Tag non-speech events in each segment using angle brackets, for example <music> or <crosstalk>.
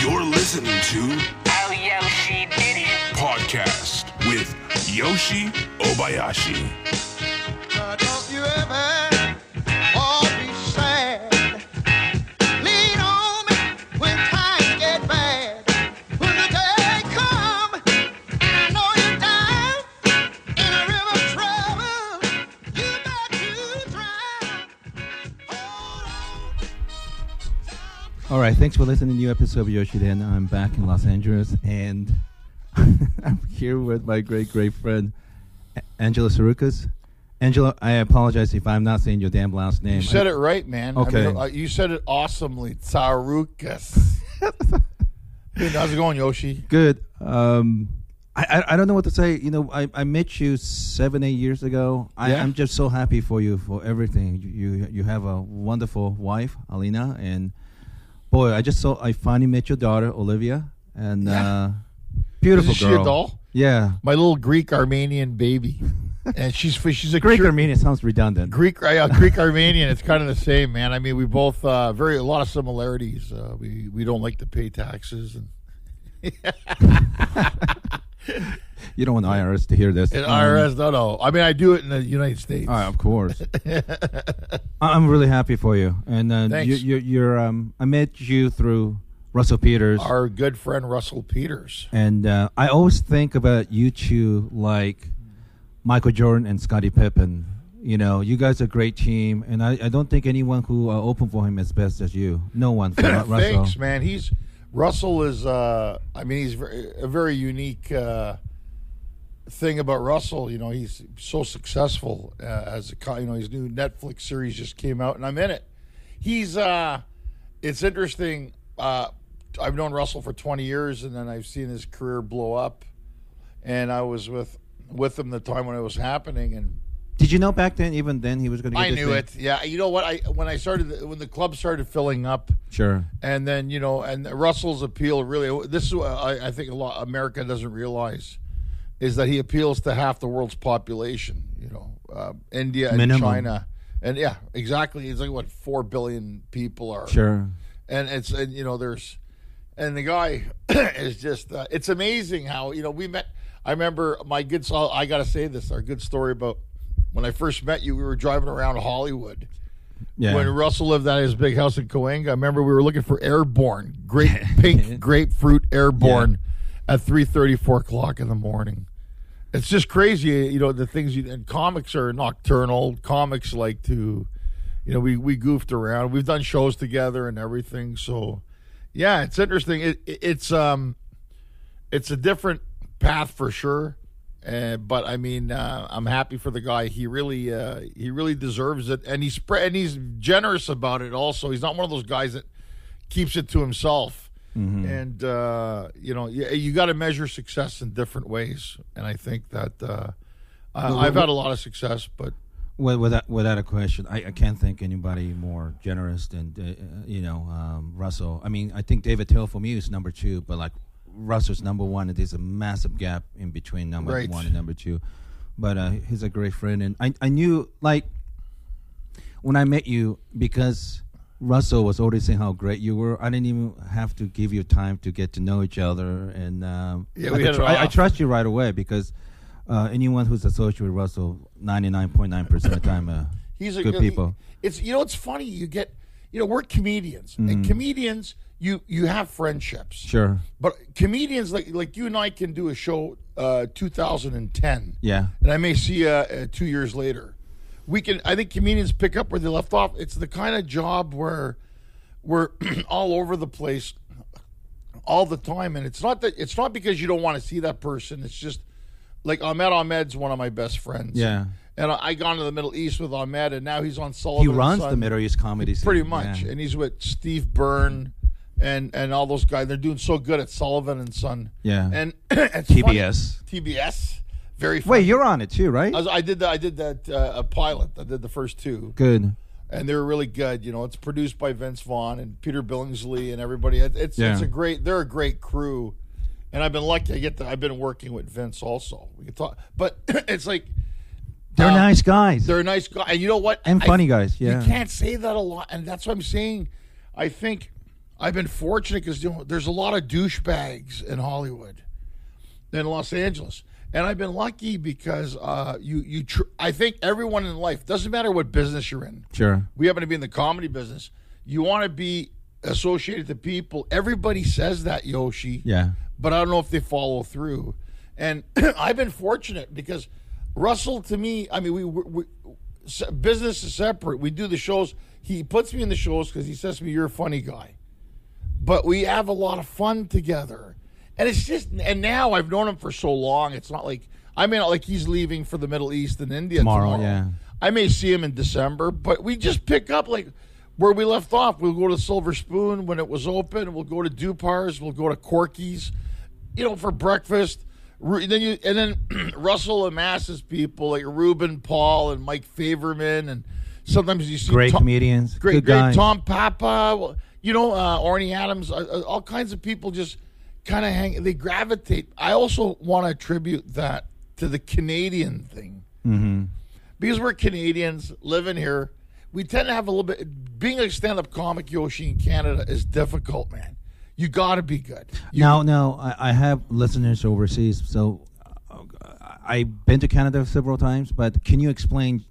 You're listening to Oh, Yoshi did it. Podcast with Yoshi Obayashi. Thanks for listening to the new episode of Yoshi Den. I'm back in Los Angeles and <laughs> I'm here with my great, great friend, Angelo Tsarouchas. Angelo, I apologize if I'm not saying your damn last name. You said it right, man. Okay. I mean, uh, you said it awesomely. Tsarouchas. Dude, <laughs> how's it going, Yoshi? Good. Um, I, I I don't know what to say. You know, I, I met you seven, eight years ago. I, Yeah? I'm just so happy for you for everything. You, you you have a wonderful wife, Alina, and boy, I just saw I finally met your daughter, Olivia, and Yeah. uh, beautiful Is she girl. a doll? Yeah. My little Greek Armenian baby, <laughs> and she's she's a Greek cure- Armenian sounds redundant. Greek uh, Greek <laughs> Armenian. It's kind of the same, man. I mean, we both uh, very a lot of similarities. Uh, we we don't like to pay taxes, and, <laughs> You don't want the IRS to hear this. Um, IRS. No, no. I mean, I do it in the United States. all right, of course. <laughs> I'm really happy for you, and uh, Thanks. you, you, you're. Um, I met you through Russell Peters. Our good friend Russell Peters. And uh, I always think about you two like Michael Jordan and Scottie Pippen. You know, you guys are a great team, and I, I don't think anyone who uh, opened for him as best as you. No one for <coughs> Ru- Russell. Thanks, man. He's Russell is. Uh, I mean, he's very, a very unique uh, thing about Russell. You know, he's so successful uh, as a you know his new Netflix series just came out, and I'm in it. He's. Uh, it's interesting. Uh, I've known Russell for 20 years, and then I've seen his career blow up. And I was with with him the time when it was happening, and Did you know back then, even then, he was going to I knew thing? it. Yeah, you know what? I when I started when the club started filling up, Sure. and then you know, and Russell's appeal really. This is what I, I think a lot America doesn't realize is that he appeals to half the world's population. You know, uh, India and Minimum. China, and yeah, exactly. It's like what four billion people are. Sure. and it's and you know there's, and the guy <clears throat> is just. Uh, it's amazing how you know we met. I remember my good. so I got to say this. Our good story about when I first met you. We were driving around Hollywood Yeah. when Russell lived at his big house in Cahuenga, I remember we were looking for Airborne, great <laughs> pink grapefruit Airborne, at three thirty, four o'clock in the morning. It's just crazy, you know. The things you and comics are nocturnal. Comics like to, you know, we we goofed around. We've done shows together and everything. So, yeah, it's interesting. It, it- it's um, it's a different path for sure. Uh, but I mean, uh, I'm happy for the guy. He really, uh, he really deserves it, and he's spread and he's generous about it. Also, he's not one of those guys that keeps it to himself. And uh, you know, you, you got to measure success in different ways. And I think that uh, I, I've had a lot of success, but Well, without without a question, I, I can't think anybody more generous than uh, you know um, Russell. I mean, I think David Till for me is number two, but like Russell's number one. and There's a massive gap in between number Right. one and number two. But uh, he's a great friend, and I I knew like when I met you because Russell was already saying how great you were. I didn't even have to give you time to get to know each other, and um, Yeah, I, we could hit it tr- I, I trust you right away because uh, anyone who's associated with Russell, ninety nine point nine percent of the time, uh, <laughs> He's a good he- people. it's you know it's funny you get you know we're comedians Mm-hmm. and comedians you you have friendships Sure. but comedians like like you and I can do a show uh 2010 Yeah. and I may see you uh, two years later we can I think comedians pick up where they left off it's the kind of job where we're <clears throat> all over the place all the time and it's not that it's not because you don't want to see that person it's just like Ahmed Ahmed's one of my best friends Yeah. and I, I gone to the Middle East with Ahmed, and now he's on Sullivan. He runs the Middle East comedy scene. pretty much, Yeah. and he's with Steve Byrne and and all those guys. They're doing so good at Sullivan and Son. Yeah. and <clears throat> it's funny- TBS. Very. Funny. Wait, you're on it too, right? I, was, I did that. I did that uh, a pilot. I did the first two, Good. and they were really good. You know, it's produced by Vince Vaughn and Peter Billingsley and everybody. It, it's Yeah. it's a great. They're a great crew, and I've been lucky. I get to. I've been working with Vince also. We can talk, but <clears throat> it's like They're um, nice guys. they're nice guy, and you know what? and I- funny guys. Yeah. You can't say that a lot, and that's what I'm saying. I think I've been fortunate because you know, there's a lot of douchebags in Hollywood, in Los Angeles, and I've been lucky because uh, you you tr- I think everyone in life doesn't matter what business you're in. Sure. We happen to be in the comedy business. You want to be associated to people. Everybody says that Yoshi Yeah. but I don't know if they follow through. And <clears throat> I've been fortunate because Russell, to me, I mean, we, we, we business is separate. We do the shows. He puts me in the shows because he says to me, "You're a funny guy," but we have a lot of fun together. And it's just, and now I've known him for so long. It's not like I mean, not like he's leaving for the Middle East and India Tomorrow, tomorrow. yeah. I may see him in December, but we just pick up like where we left off. We'll go to Silver Spoon when it was open. We'll go to Dupar's. We'll go to Corky's, you know, for breakfast. Ru- Then you and then <clears throat> Russell amasses people like Ruben Paul and Mike Favorman, and sometimes you see Great Tom- comedians. great, good great guys. Tom Papa, you know, uh, Orny Adams, uh, uh, all kinds of people just kind of hang. They gravitate. I also want to attribute that to the Canadian thing Mm-hmm. because we're Canadians living here. We tend to have a little bit. Being a stand-up comic, Yoshi, in Canada is difficult, man. You got to be good. You- Now, now I, I have listeners overseas, so uh, I've been to Canada several times. But can you explain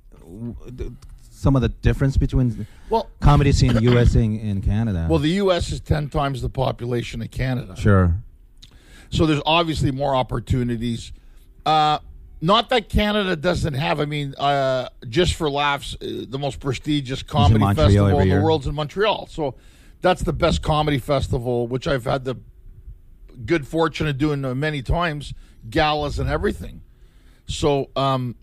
the- some of the difference between well, comedy scene in the <coughs> U.S. and in Canada? well, the U.S. is ten times the population of Canada. sure. So there's obviously more opportunities. Uh, not that Canada doesn't have. I mean, uh, just for laughs, uh, the most prestigious comedy festival in the world's in Montreal. So that's the best comedy festival, which I've had the good fortune of doing uh, many times, galas and everything. So um,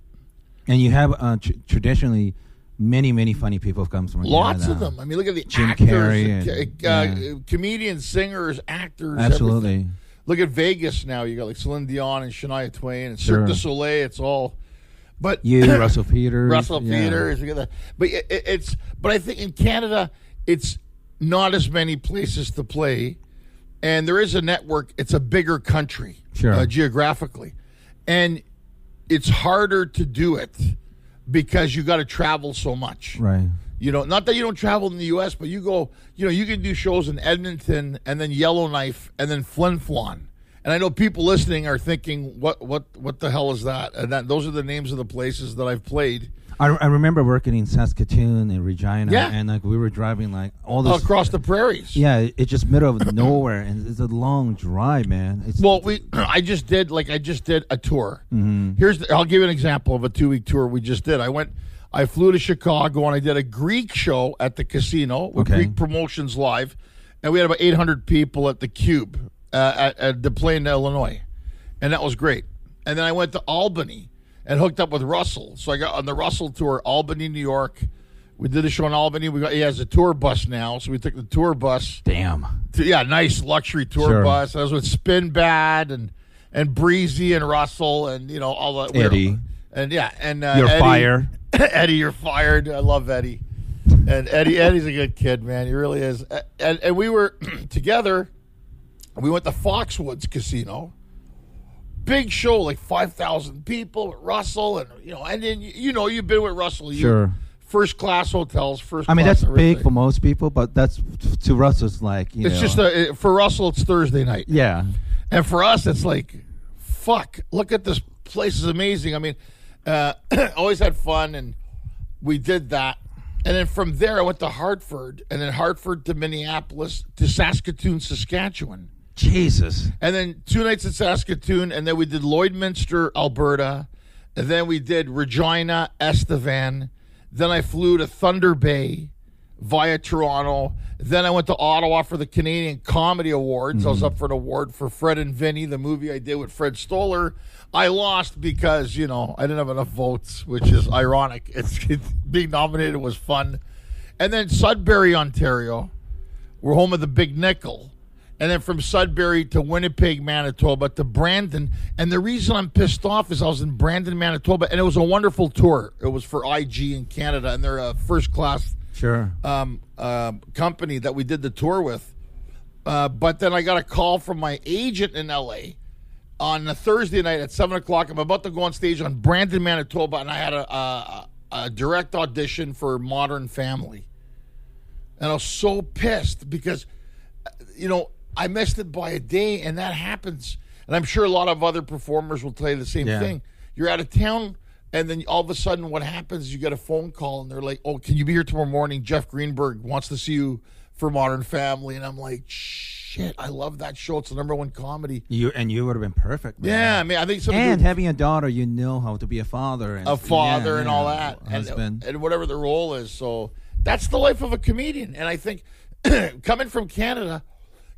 And you have uh, tr- traditionally many, many funny people come from lots of them. I mean, look at the Jim actors, Carrey uh, and- uh, yeah. comedians, singers, actors. Absolutely. everything. Look at Vegas now. You got like Celine Dion and Shania Twain and Sure. Cirque du Soleil. It's all, but You, <coughs> Russell Peters. Russell yeah. Peters. we got that. But it- it's. But I think in Canada, it's not as many places to play, and there is a network. It's a bigger country, Sure. uh, geographically, and it's harder to do it because you got to travel so much. Right. You know, not that you don't travel in the U.S., but you go. You know, you can do shows in Edmonton and then Yellowknife and then Flin Flon. And I know people listening are thinking, "What, what, what the hell is that?" And that those are the names of the places that I've played I, I remember working in Saskatoon and Regina, Yeah. and like we were driving like all this across the prairies. Yeah, it- it's just middle of nowhere, and it's a long drive, man. It's Well, we <clears throat> I just did like I just did a tour. Mm-hmm. Here's the, I'll give you an example of a two week tour we just did. I went, I flew to Chicago and I did a Greek show at the casino with Okay. Greek Promotions Live, and we had about 800 people at the Cube uh, at, at Des Plaines, Illinois, and that was great. And then I went to Albany and hooked up with Russell. So I got on the Russell tour, Albany, New York. We did a show in Albany. We got he has a tour bus now, so we took the tour bus damn. to- yeah, nice luxury tour Sure. bus. I was with Spinbad and and Breezy and Russell and you know all were- Eddie. and yeah and uh, You're Eddie- fire. <laughs> Eddie, you're fired. I love Eddie, and Eddie Eddie's a good kid, man. He really is. And and we were <clears throat> together. We went to Foxwoods Casino. Big show, like five thousand people with Russell, and you know, and then you know you've been with Russell. You, Sure. First class hotels, first. I mean, that's big for most people, but that's to us. It's like you It's know, just a, for Russell. It's Thursday night. yeah. And for us, it's like, fuck, look at this place is amazing. I mean, uh, <clears throat> always had fun, and we did that. And then from there, I went to Hartford, and then Hartford to Minneapolis to Saskatoon, Saskatchewan. Jesus. And then two nights in Saskatoon, and then we did Lloydminster, Alberta. And then we did Regina, Estevan. Then I flew to Thunder Bay via Toronto. Then I went to Ottawa for the Canadian Comedy Awards. I was mm-hmm. up for an award for Fred and Vinny, the movie I did with Fred Stoller. I lost because, you know, I didn't have enough votes, which is ironic. <laughs> It's, it's being nominated was fun. And then Sudbury, Ontario. We're home of the Big Nickel. And then from Sudbury to Winnipeg, Manitoba to Brandon. And the reason I'm pissed off is I was in Brandon, Manitoba, and it was a wonderful tour. It was for IG in Canada, and they're a first class Sure. um, um company that we did the tour with. Uh, but then I got a call from my agent in LA on a Thursday night at seven o'clock. I'm about to go on stage on Brandon, Manitoba, and I had a, a, a direct audition for Modern Family, and I was so pissed because you know, I missed it by a day, and that happens. And I'm sure a lot of other performers will tell you the same Yeah. thing. You're out of town, and then all of a sudden, what happens? You get a phone call, and they're like, "Oh, can you be here tomorrow morning? Jeff Greenberg wants to see you for Modern Family." And I'm like, "Shit, I love that show. It's the number one comedy." You and you would have been perfect. man. Yeah, I mean, I think some and the, having a daughter, you know how to be a father and a father yeah, and yeah, all that, and, and whatever the role is. So that's the life of a comedian. And I think <clears throat> coming from Canada,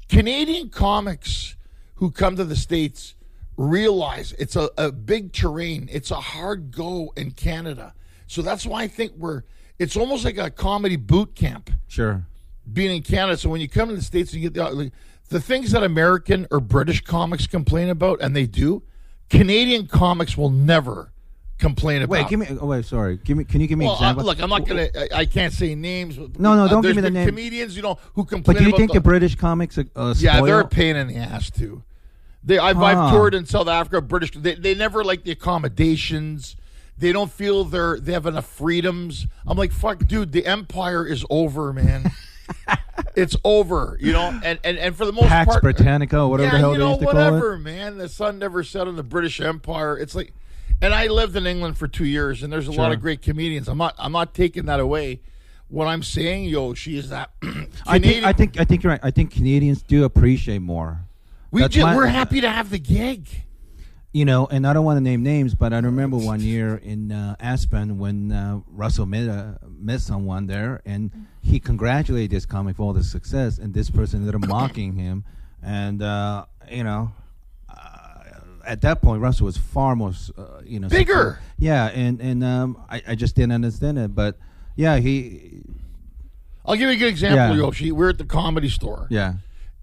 Canadian comics who come to the states realize it's a, a big terrain. It's a hard go in Canada. So that's why I think we're. It's almost like a comedy boot camp sure. being in Canada. So when you come to the states and you get the like, the things that American or British comics complain about, and they do, Canadian comics will never complain about. Wait, give me. Oh, wait, sorry. Give me. Can you give me Well, uh, look, I'm not gonna. I, I can't say names. No, no, uh, don't there's give me the name. Comedians, you know, who complain. But do you about think the, the British comics are uh, Yeah, they're a pain in the ass too. They, I've, Huh. I've toured in South Africa. British, they, they never like the accommodations. They don't feel they're they have enough freedoms. I'm like, fuck, dude, the empire is over, man. <laughs> it's over, you know. And and, and for the most Pax part, Britannica, whatever yeah, the hell you they used to whatever, call it. man. The sun never set on the British Empire. It's like, and I lived in England for two years, and there's a lot of great comedians. I'm not, I'm not taking that away. What I'm saying, yo, she is that <clears throat> I think. I think. I think you're right. I think Canadians do appreciate more. We That's my- we're happy to have the gig. You know, and I don't want to name names, but I remember one year in uh, Aspen when uh, Russell met uh, met someone there, and he congratulated this comic for all the success, and this person ended up <coughs> mocking him, and uh, you know, uh, at that point, Russell was far more, uh, you know, Bigger. successful. Yeah, and and um, I, I just didn't understand it, but yeah, he, I'll give you a good example, Yeah. Yoshi. We're at the comedy store, yeah,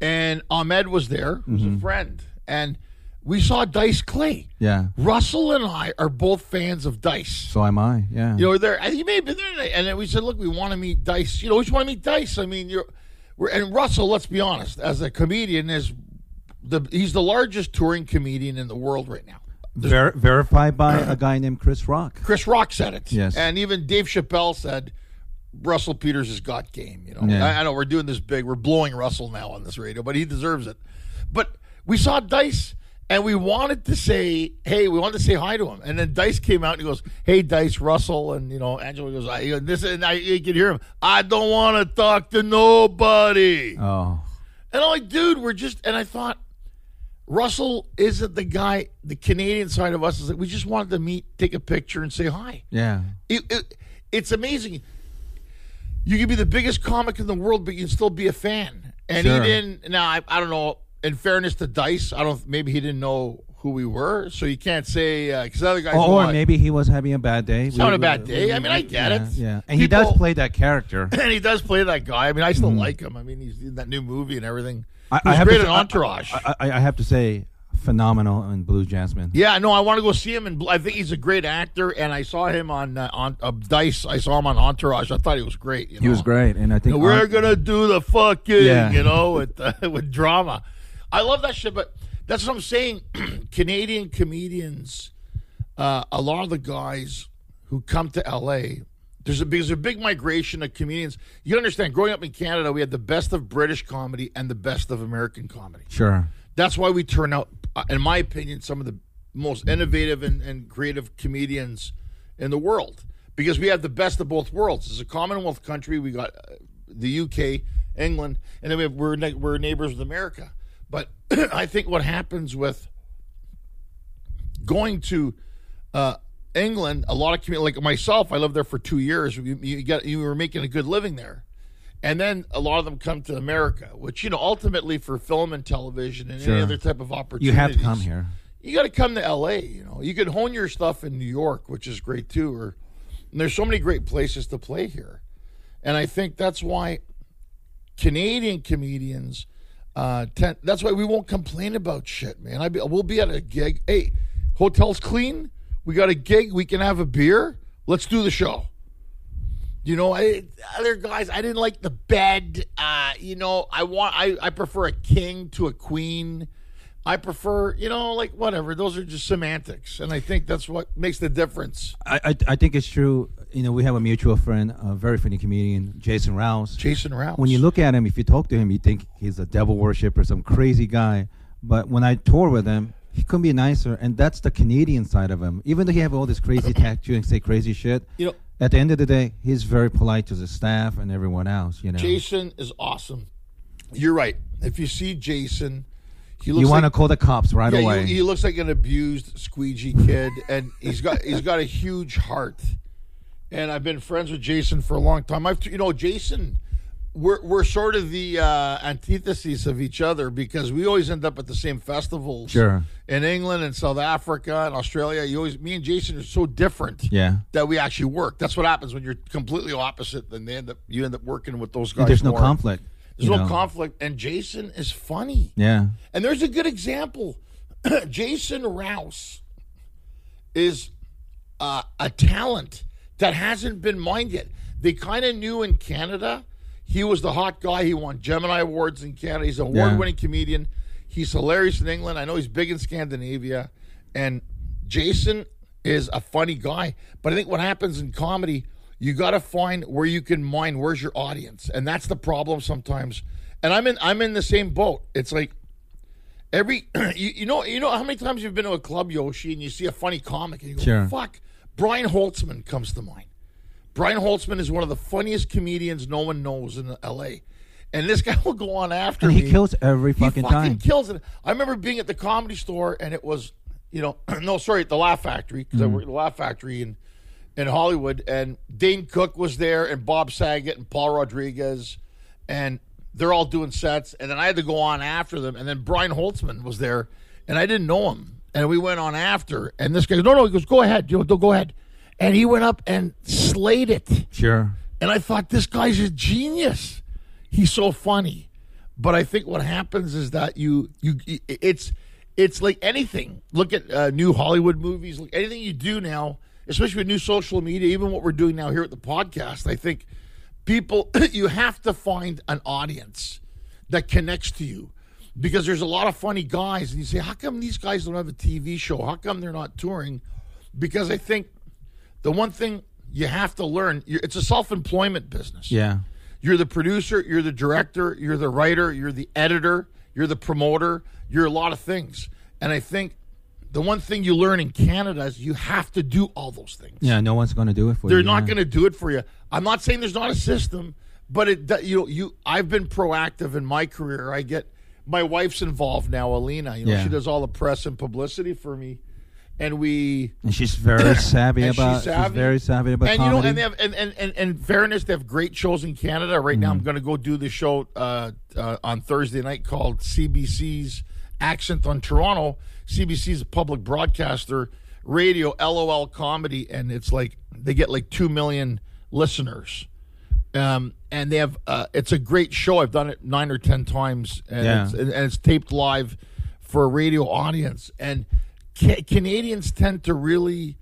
and Ahmed was there, who's Mm-hmm. a friend, and we saw Dice Clay. yeah. Russell and I are both fans of Dice. So am I. Yeah. You know, there. He may have been there, and then we said, "Look, we want to meet Dice. You know, we just want to meet Dice. I mean, you're, we're, and Russell. Let's be honest, as a comedian, is the he's the largest touring comedian in the world right now. Ver- verified by a guy named Chris Rock. Chris Rock said it. Yes. and even Dave Chappelle said Russell Peters has got game. You know, Yeah. I, I know we're doing this big. We're blowing Russell now on this radio, but he deserves it. But we saw Dice. And we wanted to say, hey, we wanted to say hi to him. And then Dice came out and he goes, hey, Dice, Russell. And, you know, Angelo goes, I, this, and I, you can hear him, I don't want to talk to nobody. Oh, And I'm like, dude, we're just, and I thought, Russell isn't the guy, the Canadian side of us is like, we just wanted to meet, take a picture, and say hi. yeah. It, it, it's amazing. You can be the biggest comic in the world, but you can still be a fan. And Sure. he didn't. Now I, I don't know. In fairness to Dice, I don't. Maybe he didn't know who we were, so you can't say uh, because other guys. Or, or maybe he was having a bad day. He's having a bad day. I mean, I get yeah, it. Yeah, and he does play that character. <laughs> and he does play that guy. I mean, I still mm-hmm. like him. I mean, he's in that new movie and everything. I, was have great to I- Entourage. I, I, I have to say, phenomenal in Blue Jasmine. Yeah, no, I want to go see him, and I think he's a great actor. And I saw him on uh, on uh, Dice. I saw him on Entourage. I thought he was great. you He was great, and I think we're Ent- gonna do the fucking, Yeah. you know, with uh, <laughs> with drama. I love that shit, but that's what I'm saying. <clears throat> Canadian comedians, uh, a lot of the guys who come to LA, there's a there's a big migration of comedians. You understand? Growing up in Canada, we had the best of British comedy and the best of American comedy. sure. That's why we turn out, in my opinion, some of the most innovative and, and creative comedians in the world because we have the best of both worlds. As a Commonwealth country, we got uh, the UK, England, and then we have, we're we're neighbors with America. But <clears throat> I think what happens with going to uh, England, a lot of community like myself, I lived there for two years. You, you got you were making a good living there. And then a lot of them come to America, which you know ultimately for film and television and Sure. any other type of opportunity, You have to come here. You got to come to LA. You know, you can hone your stuff in New York, which is great too. Or and there's so many great places to play here, and I think that's why Canadian comedians. Uh, tend, that's why we won't complain about shit, man. I be, we'll be at a gig. Hey, hotel's clean. We got a gig. We can have a beer. Let's do the show. You know, I, other guys, I didn't like the bed. Uh, you know, I want, I, I prefer a king to a queen. I prefer, you know, like whatever. Those are just semantics, and I think that's what makes the difference. I, I I think it's true. You know, we have a mutual friend, a very funny comedian, Jason Rouse. Jason Rouse. when you look at him, if you talk to him, you think he's a devil worshiper, some crazy guy. But when I tour with him, he couldn't be nicer, and that's the Canadian side of him. Even though he have all this crazy tattoo and say crazy shit, you know, at the end of the day, he's very polite to the staff and everyone else. You know, Jason is awesome. You're right. If you see Jason, he looks you want to like, call the cops right yeah, away. He, he looks like an abused squeegee kid, and he's got he's got a huge heart. And I've been friends with Jason for a long time. I've you know Jason, we're we're sort of the uh, antitheses of each other because we always end up at the same festivals. Sure. In England and South Africa and Australia, you always me and Jason are so different. yeah, That we actually work. That's what happens when you're completely opposite. Then they end up you end up working with those guys. there's no conflict. There's no know. conflict, and Jason is funny. Yeah, And there's a good example. <clears throat> Jason Rouse is uh, a talent that hasn't been mined yet. They kind of knew in Canada he was the hot guy. He won Gemini Awards in Canada. He's an award winning comedian. He's hilarious in England. I know he's big in Scandinavia. And Jason is a funny guy. But I think what happens in comedy, you got to find where you can mine where's your audience. And that's the problem sometimes. And I'm in I'm in the same boat. It's like Every <clears throat> you, you know you know how many times you've been to a club Yoshi and you see a funny comic and you go Sure. fuck Brian Holtzman comes to mind. Brian Holtzman is one of the funniest comedians no one knows in L.A. And this guy <laughs> will go on after and he me. kills every fucking time. He fucking, time. kills it. I remember being at the comedy store and it was, you know, <clears throat> no, sorry, at the Laugh Factory because I Mm. worked at the Laugh Factory in in Hollywood, and Dane Cook was there, and Bob Saget, and Paul Rodriguez, and they're all doing sets, and then I had to go on after them, and then Brian Holtzman was there, and I didn't know him, and we went on after, and this guy goes, no, no, he goes, go ahead, you know, go ahead, and he went up and slayed it. Sure. And I thought this guy's a genius. He's so funny. But I think what happens is that you you it's it's like anything. Look at uh, new Hollywood movies. Look anything you do now, especially with new social media. Even what we're doing now here at the podcast. I think people <clears throat> you have to find an audience that connects to you because there's a lot of funny guys, and you say, how come these guys don't have a TV show? How come they're not touring? Because I think the one thing you have to learn it's a self-employment business Yeah. you're the producer you're the director you're the writer you're the editor you're the promoter you're a lot of things and i think the one thing you learn in canada is you have to do all those things Yeah. No one's gonna do it for you. they're not yeah. going to do it for you i'm not saying there's not a system but it you know you i've been proactive in my career i get my wife's involved now alina you know Yeah. she does all the press and publicity for me and we And she's very <coughs> savvy about. she's savvy. very savvy about and you know, comedy. and they have, and, and, and, and fairness, they have great shows in Canada. Right now, I'm Mm-hmm. going to go do the show uh, uh, on Thursday night called CBC's Accent on Toronto. CBC is a public broadcaster, radio, LOL comedy, and it's like they get like two million listeners. Um, and they have uh, it's a great show. I've done it nine or ten times, and, Yeah. it's, and and it's taped live for a radio audience. And ca- Canadians tend to really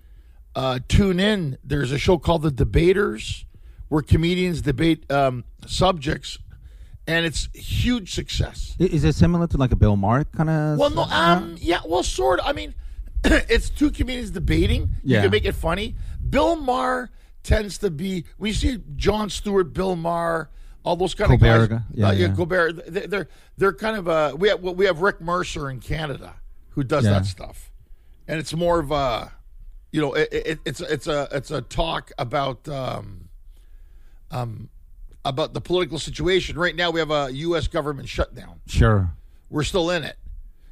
uh, tune in. There's a show called The Debaters, where comedians debate um, subjects, and it's huge success. Is it similar to like a Bill Maher kind of? Well, no, um, yeah, well, sort of. I mean, <clears throat> it's two comedians debating. You Yeah. can make it funny. Bill Maher tends to be We see Jon Stewart, Bill Maher, all those kind Colbert, of guys. yeah, uh, yeah. Colbert. they- They're they're kind of uh we have we have Rick Mercer in Canada who does Yeah. that stuff, and it's more of a you know it, it, it's it's a it's a talk about um um about the political situation. Right now, we have a U.S. government shutdown Sure. we're still in it.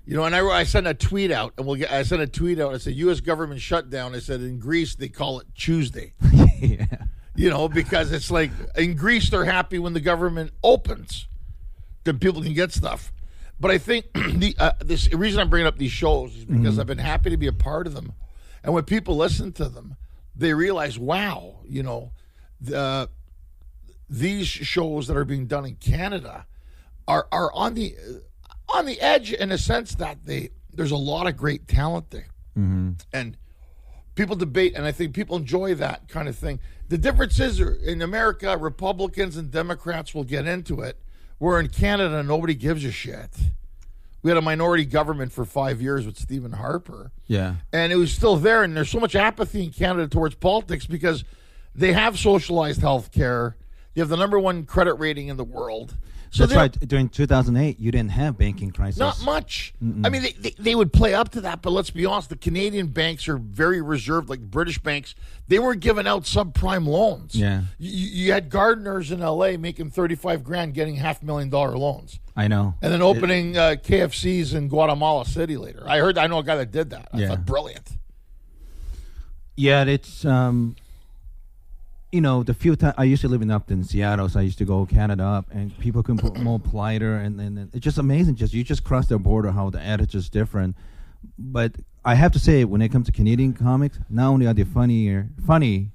You know, and I, I sent a tweet out, and we'll get. I sent a tweet out. I said, "U.S. government shutdown." I said, "In Greece, they call it Tuesday." <laughs> yeah. You know, because it's like in Greece, they're happy when the government opens, then people can get stuff. But I think <clears throat> the uh, this the reason I'm bringing up these shows is because mm-hmm. I've been happy to be a part of them, and when people listen to them, they realize, wow, you know, the these shows that are being done in Canada are are on the uh, on the edge in a sense that they there's a lot of great talent there, mm-hmm. and people debate, and I think people enjoy that kind of thing. The difference is in America, Republicans and Democrats will get into it, where in Canada nobody gives a shit. We had a minority government for five years with Stephen Harper, Yeah. and it was still there. And there's so much apathy in Canada towards politics because they have socialized health care. They have the number one credit rating in the world. So That's right. During 2008, you didn't have banking crisis. Not much. I mean, they, they, they would play up to that, but let's be honest. The Canadian banks are very reserved, like British banks. They were giving out subprime loans. Yeah. You, you had gardeners in L.A. making thirty-five grand, getting half million dollar loans, I know. and then opening uh, KFCs in Guatemala City later. I heard. I know a guy that did that. I Yeah. thought brilliant. Yeah, it's um, you know, the few times I used to live in Upton, Seattle, so I used to go Canada up, and people can put more politer, and then it's just amazing. Just you just cross the border, how the attitude is different. But I have to say, when it comes to Canadian comics, not only are they funnier, funny,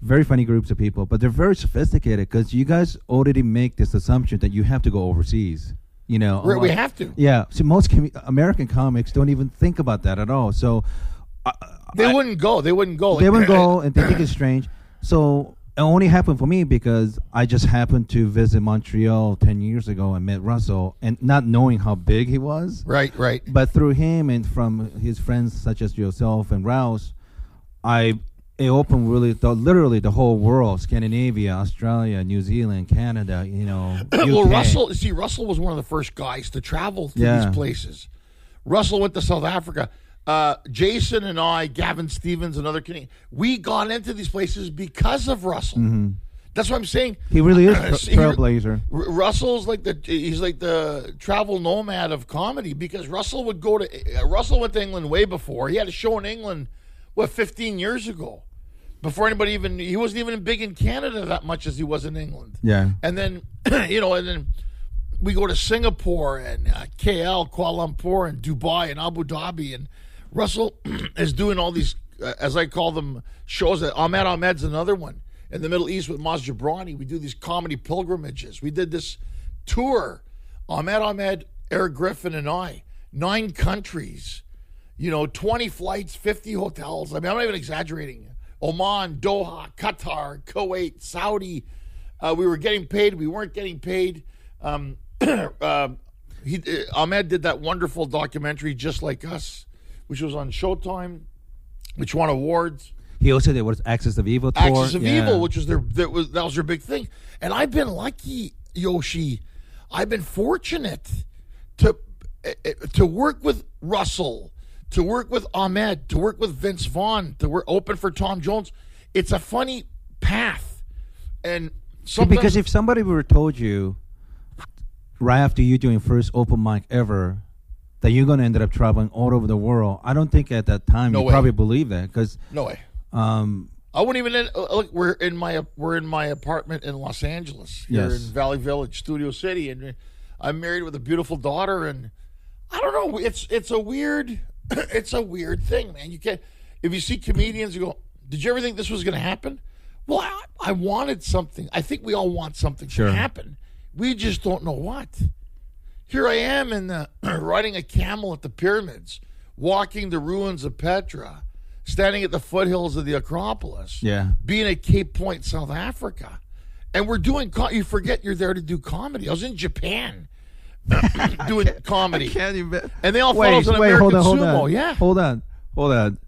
very funny groups of people, but they're very sophisticated because you guys already make this assumption that you have to go overseas. You know, We're- we have to. Yeah, see, most com- American comics don't even think about that at all. So. uh, They wouldn't go. They wouldn't go. they wouldn't go and they think it's strange. So it only happened for me because I just happened to visit Montreal ten years ago and met Russell, and not knowing how big he was. Right. Right. But through him and from his friends such as yourself and Rouse, I it opened really the, literally the whole world: Scandinavia, Australia, New Zealand, Canada. You know, <clears throat> well, Russell, see, Russell was one of the first guys to travel to Yeah. these places. Russell went to South Africa. Uh, Jason and I, Gavin Stevens, another Canadian, we got into these places because of Russell. That's what I'm saying. Mm-hmm. He really is <clears throat> a trailblazer. Russell's like the he's like the travel nomad of comedy because Russell would go to uh, Russell went to England way before. He had a show in England what 15 years ago. Before anybody even he wasn't even big in Canada that much as he was in England. Yeah. And then <clears throat> you know and then we go to Singapore and uh, KL, Kuala Lumpur and Dubai and Abu Dhabi and Russell <clears throat> is doing all these uh, as I call them shows that Ahmed Ahmed's another one in the Middle East with Maz Jobrani. We do these comedy pilgrimages. We did this tour, Ahmed Ahmed, Eric Griffin, and I, nine countries, you know, 20 flights, 50 hotels. I mean, I'm not even exaggerating. Oman, Doha, Qatar, Kuwait, Saudi. Uh, we were getting paid. We weren't getting paid. Um, <clears throat> uh, he, uh, Ahmed did that wonderful documentary, Just Like Us, which was on Showtime, which won awards. He also did what is Axis of Evil tour. Axis of Yeah. Evil, which was their that was that was their big thing. And I've been lucky, Yoshi. I've been fortunate to to work with Russell, to work with Ahmed, to work with Vince Vaughn, to work open for Tom Jones. It's a funny path, and sometimes because if somebody were told you right after you doing first open mic ever that you're going to end up traveling all over the world, I don't think at that time No you way. probably believe that because no way. um, I wouldn't even uh, look. We're in my we're in my apartment in Los Angeles here Yes. in Valley Village, Studio City, and I'm married with a beautiful daughter. And I don't know. It's it's a weird <clears throat> it's a weird thing, man. You can't if you see comedians, you go, "Did you ever think this was going to happen?" Well, I, I wanted something. I think we all want something Sure. to happen. We just don't know what. Here I am in the <clears throat> riding a camel at the pyramids, walking the ruins of Petra, standing at the foothills of the Acropolis yeah. being at Cape Point, South Africa. And we're doing, you forget you're there to do comedy. I was in Japan <clears throat> doing comedy. Even. And they all Wait, I was an wait, hold on, hold sumo. on. Yeah. Hold on, hold on.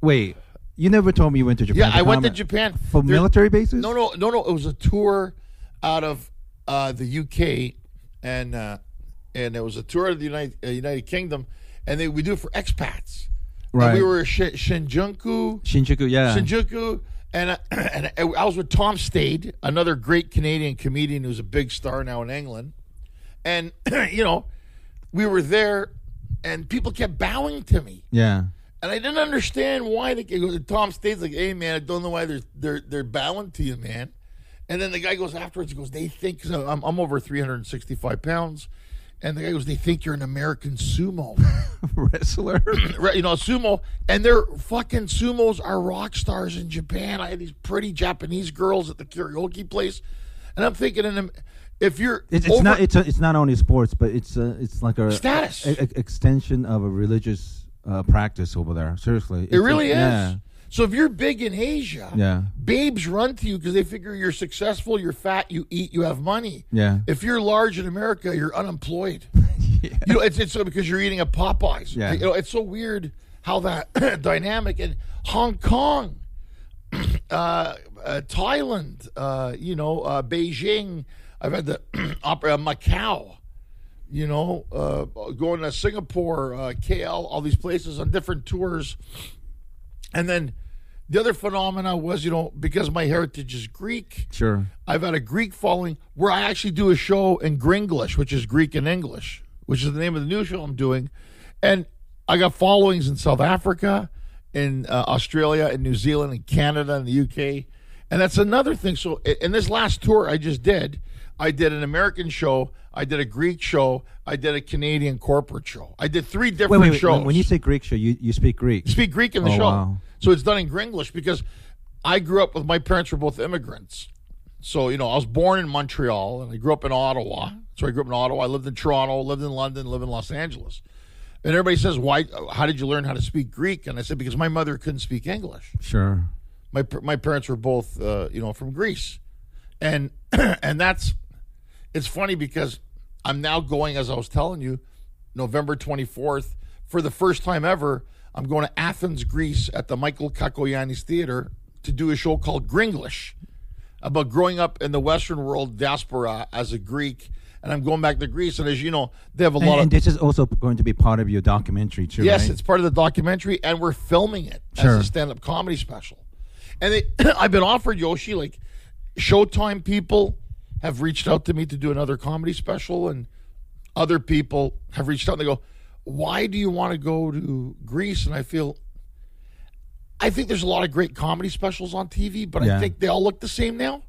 Wait, you never told me you went to Japan. Yeah, to I went to. Japan. for There- military bases. No, no, no, no. It was a tour out of uh, the UK, and uh, and it was a tour of the United uh, United Kingdom, and they we do it for expats. And Right. we were at Sh- Shinjuku, Shinjuku. Yeah. Shinjuku, and uh, <clears throat> and I was with Tom Stade, another great Canadian comedian who's a big star now in England, and <clears throat> you know, we were there, and people kept bowing to me. yeah. And I didn't understand why they. Tom Stade's like, "Hey man, I don't know why they're they're they're bowing to you, man." And then the guy goes afterwards. He goes, "They think so I'm, I'm over 365 pounds," and the guy goes, "They think you're an American sumo, <laughs> Wrestler. <clears throat> right? You know, sumo." And their fucking sumos are rock stars in Japan. I had these pretty Japanese girls at the karaoke place, and I'm thinking, if you're It's, it's not. It's a, it's not only sports, but it's a, it's like a Status. a- a- extension of a religious uh, practice over there. Seriously, It really is. Yeah. So if you're big in Asia, Yeah. babes run to you because they figure you're successful, you're fat, you eat, you have money. Yeah. If you're large in America, you're unemployed. <laughs> yeah. You know, it's it's so because you're eating a Popeyes. Yeah. You know, it's so weird how that <clears throat> dynamic in Hong Kong, <clears throat> uh, uh, Thailand, uh, you know, uh, Beijing. I've had the <clears throat> opera Macau. You know, uh, going to Singapore, uh, KL, all these places on different tours, and then the other phenomena was, you know, because my heritage is Greek. Sure. I've had a Greek following where I actually do a show in Gringlish, which is Greek and English, which is the name of the new show I'm doing. And I got followings in South Africa, in uh, Australia, in New Zealand, in Canada, in the UK. And that's another thing. So in this last tour I just did, I did an American show, I did a Greek show, I did a Canadian corporate show. I did three different wait, wait. shows When, when you say Greek show, you, you speak Greek. You speak Greek in the Oh, show. wow. So it's done in Gringlish because I grew up with my parents were both immigrants. So, you know, I was born in Montreal and I grew up in Ottawa. So I grew up in Ottawa. I lived in Toronto, lived in London, lived in Los Angeles. And everybody says, "Why how did you learn how to speak Greek?" And I said because my mother couldn't speak English. Sure. My my parents were both uh, you know from Greece. And <clears throat> and that's it's funny because I'm now going as I was telling you November 24th for the first time ever I'm going to Athens Greece at the Michael Cacoyannis Theater to do a show called Gringlish about growing up in the western world diaspora as a Greek and I'm going back to Greece and as you know they have a And, lot and of this is also going to be part of your documentary too, Yes, right? it's part of the documentary, and we're filming it Sure. as a stand-up comedy special. And they, <clears throat> I've been offered Yoshi like Showtime people have reached out to me to do another comedy special, and other people have reached out and they go, "Why do you want to go to Greece?" And I feel, I think there's a lot of great comedy specials on TV, but I think they all look the same now.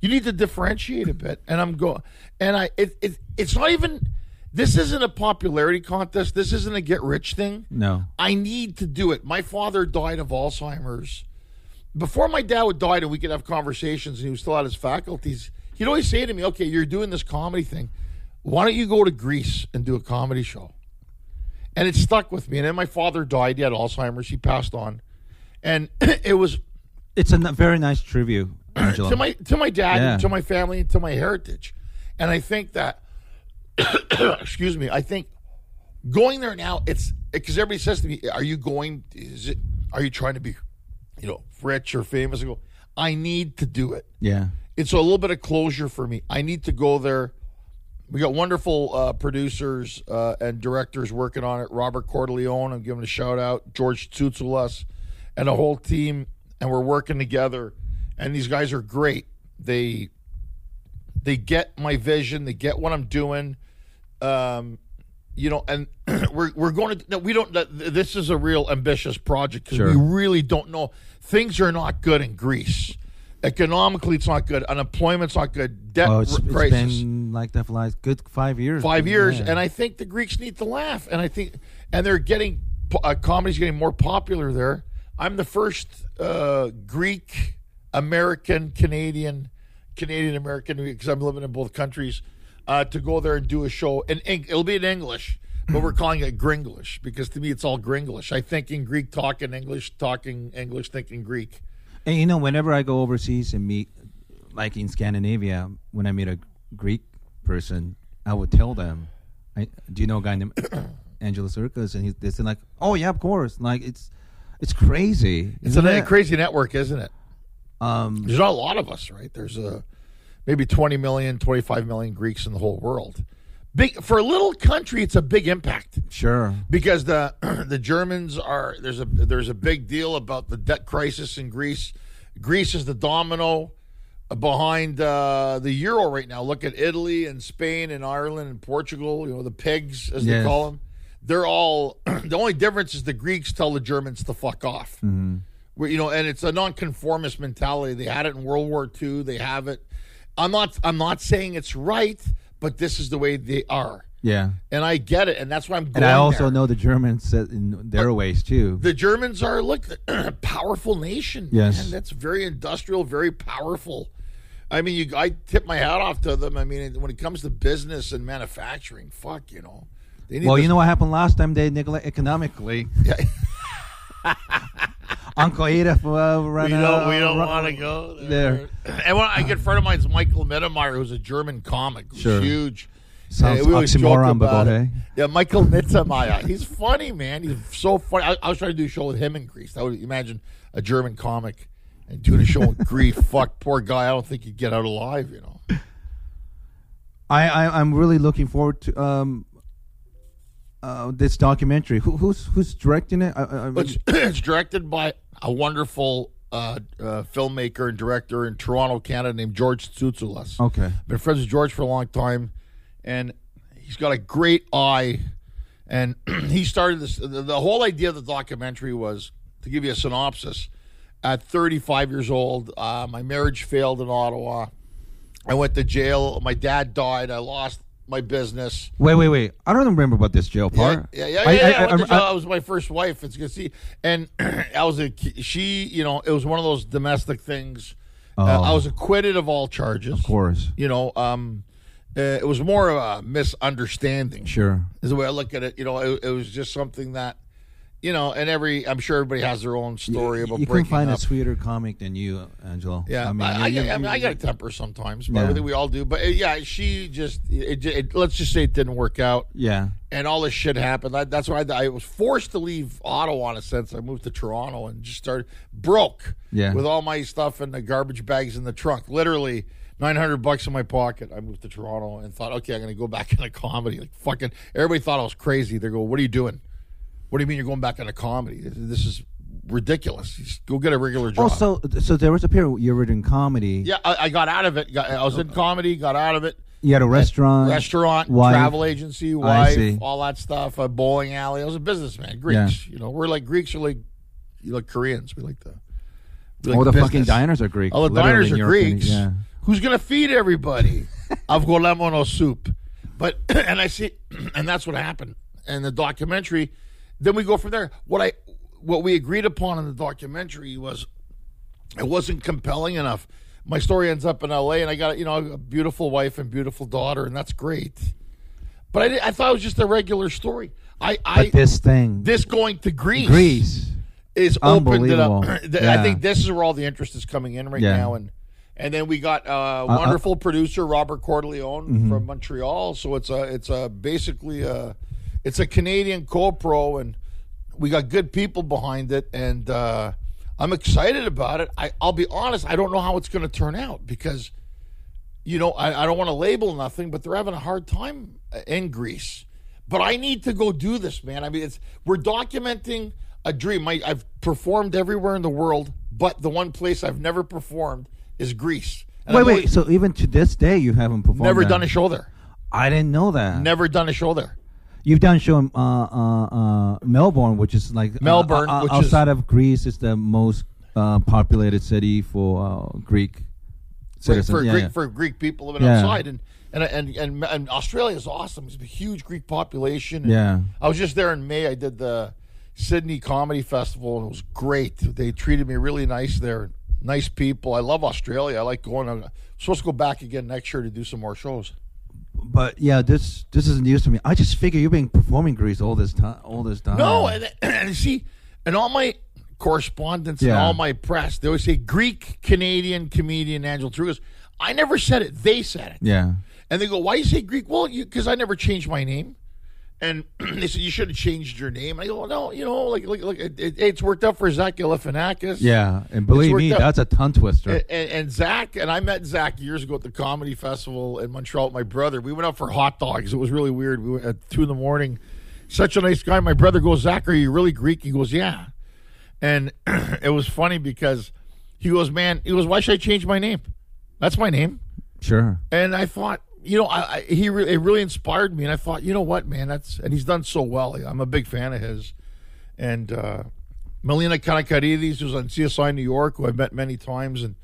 You need to differentiate a bit, and I'm going, and I it, it it's not even. This isn't a popularity contest. This isn't a get rich thing. no. I need to do it. My father died of Alzheimer's. Before my dad would die and we could have conversations and he was still at his faculties, he'd always say to me, Okay, you're doing this comedy thing. Why don't you go to Greece and do a comedy show? And it stuck with me. And then my father died. He had Alzheimer's. He passed on. And <clears throat> it was It's a very nice tribute, <clears throat> Angelo. to my to my dad, Yeah. and to my family, and to my heritage. And I think that, <clears throat> excuse me, I think going there now, it's because everybody says to me, "Are you going? Is it? Are you trying to be, you know, rich or famous?" I go, "I need to do it. yeah. It's a little bit of closure for me. I need to go there." We got wonderful uh, producers uh, and directors working on it. Robert Corleone, I'm giving a shout out. George Tsutsulas, and a whole team, and we're working together. And these guys are great. They they get my vision. They get what I'm doing. Um, you know, and <clears throat> we're we're going to. No, we don't. th- This is a real ambitious project because Sure. we really don't know. Things are not good in Greece. Economically, it's not good. Unemployment's not good. Debt Oh, it's, r- it's crisis been like that for like good five years. five years, Yeah. and I think the Greeks need to laugh, and I think, and they're getting uh, comedy's getting more popular there. I'm the first uh, Greek American Canadian Canadian American because I'm living in both countries uh, to go there and do a show, and it'll be in English, but we're <laughs> calling it Gringlish because to me it's all Gringlish. I think in Greek, talking English, talking English, thinking Greek. And you know, whenever I go overseas and meet, like in Scandinavia, when I meet a Greek person, I would tell them, I, "Do you know a guy named <coughs> Angelo Tsarouchas?" And he, they say like, "Oh yeah, of course." Like it's it's crazy. It's a crazy network, isn't it? Um, There's not a lot of us, right? There's a maybe 20 million, 25 million Greeks in the whole world. Big for a little country, it's a big impact sure. because the <clears throat> the Germans are there's a there's a big deal about the debt crisis in Greece. Greece is the domino behind uh, the euro right now. Look at Italy and Spain and Ireland and Portugal. You know the pigs as they call them. They're all <clears throat> the only difference is the Greeks tell the Germans to fuck off. Where, you know, and it's a nonconformist mentality. They had it in World War II. They have it. I'm not. I'm not saying it's right, but this is the way they are, Yeah. and I get it, and that's why I'm. And I also there. know the Germans in their ways too. the Germans are look a <clears throat> powerful nation. Yes. man. that's very industrial, very powerful. I mean, you. I tip my hat off to them. I mean, when it comes to business and manufacturing, fuck, you know. They need well, this- you know what happened last time they neglect economically. <laughs> Yeah. <laughs> Uncle Adolf uh, ran we don't. We don't want to go there. <clears throat> And one, a good friend of mine is Michael Mittermeier, who's a German comic, Sure. huge. Sounds Yeah, we oxymoron, but about go it. ahead. Yeah, Michael Mittermeier. He's funny, man. He's so funny. I, I was trying to do a show with him in Greece. I would imagine a German comic and doing a show in <laughs> Greece. Fuck, poor guy. I don't think he'd get out alive. You know. I, I I'm really looking forward to um uh this documentary. Who, who's who's directing it? I, I, mean, It's, <clears throat> it's directed by a wonderful uh, uh, filmmaker and director in Toronto, Canada, named George Tsutsulas. okay. Been friends with George for a long time, and he's got a great eye. And <clears throat> he started this. The, the whole idea of the documentary was to give you a synopsis. At 35 years old, uh, my marriage failed in Ottawa. I went to jail. My dad died. I lost my business. Wait, wait, wait. I don't remember about this jail part. yeah, yeah. I- yeah, I- yeah. I, went to I- jail. I was my first wife. It's good to see. And <clears throat> I was a she. You know, it was one of those domestic things. Uh, Oh. I was acquitted of all charges. Of course. You know, um, uh, it was more of a misunderstanding. Sure. Is the way I look at it. You know, it, it was just something that, you know, and every I'm sure everybody has their own story about you can find up. a sweeter comic than you, Angelo. Yeah, I mean, I, I, you- I, you- mean, I got a temper sometimes, but Yeah. I think we all do. But uh, yeah, she just, it, it, let's just say it didn't work out Yeah. and all this shit happened. I, that's why I, I was forced to leave Ottawa in a sense. I moved to Toronto and just started broke Yeah. with all my stuff in the garbage bags in the trunk. Literally nine hundred bucks in my pocket. I moved to Toronto and thought, okay, I'm going to go back <laughs> into comedy. Like fucking everybody thought I was crazy. They go, what are you doing? What do you mean you're going back into comedy? This, is ridiculous. Just go get a regular oh, job. Oh, so so there was a period you were in comedy. yeah, I, I got out of it. Got, I was in comedy. Got out of it. You had a uh, restaurant. restaurant, wife. travel agency, wife, all that stuff. A bowling alley. I was a businessman. Greeks, you know, we're like Greeks are like you like Koreans. We like the we like All the business. fucking diners are Greek. All oh, the diners are Greeks. Yeah. Who's gonna feed everybody? <laughs> I've got lemon or soup, but <clears throat> and I see, <clears throat> and that's what happened. And the documentary, then we go from there. What I what we agreed upon in the documentary was it wasn't compelling enough. My story ends up in L.A. and I got you know a beautiful wife and beautiful daughter, and that's great. But I, I thought it was just a regular story. I, I But this thing, this going to Greece, Greece. is opened it up. Unbelievable. Yeah. <clears throat> I think this is where all the interest is coming in right Yeah. now, and and then we got uh, uh, Mm-hmm. wonderful producer Robert Corleone from Montreal. So it's a it's a basically a it's a Canadian co-pro, and we got good people behind it, and uh, I'm excited about it. I, I'll be honest, I don't know how it's going to turn out because you know, I, I don't want to label nothing, but they're having a hard time in Greece. But I need to go do this, man. I mean, it's we're documenting a dream. I, I've performed everywhere in the world, but the one place I've never performed is Greece. And Wait, I've wait. So even to this day, you haven't performed. never that. done a show there. I didn't know that. Never done a show there. You've done a show in uh, uh, uh, Melbourne, which is like uh, Melbourne, uh, which is- outside of Greece, is the most uh, populated city for uh, Greek For, for yeah, Greek yeah. for Greek people living Yeah. outside, and and and and, and Australia is awesome. It's a huge Greek population. and Yeah. I was just there in May. I did the Sydney Comedy Festival, and it was great. They treated me really nice there. Nice people. I love Australia. I like going. I'm supposed to go back again next year to do some more shows. But yeah, this this is news to me. I just figure you've been performing Greece all this time. All this time. No, and, and see, and all my correspondence and all my press, they always say Greek Canadian comedian Angelo Tsarouchas. I never said it. They said it. Yeah. And they go, "Why you say Greek?" Well, because I never changed my name. And <clears throat> they said you should have changed your name. I go, well, no, you know, like, like, like it, it- it's worked out for Zach Galifianakis. Yeah, and believe me, out. that's a tongue twister. And, and, and Zach and I met Zach years ago at the comedy festival in Montreal with my brother. We went out for hot dogs. It was really weird. We went at two in the morning. Such a nice guy. My brother goes, Zach, are you really Greek? He goes, yeah. And <clears throat> it was funny because he goes, man, he goes, why should I change my name? That's my name. sure. And I thought, you know, I, I he re- it really inspired me, and I thought, you know what, man, that's and he's done so well. I'm a big fan of his. And uh, Melina Kanakaredes, who's on CSI New York, who I've met many times, and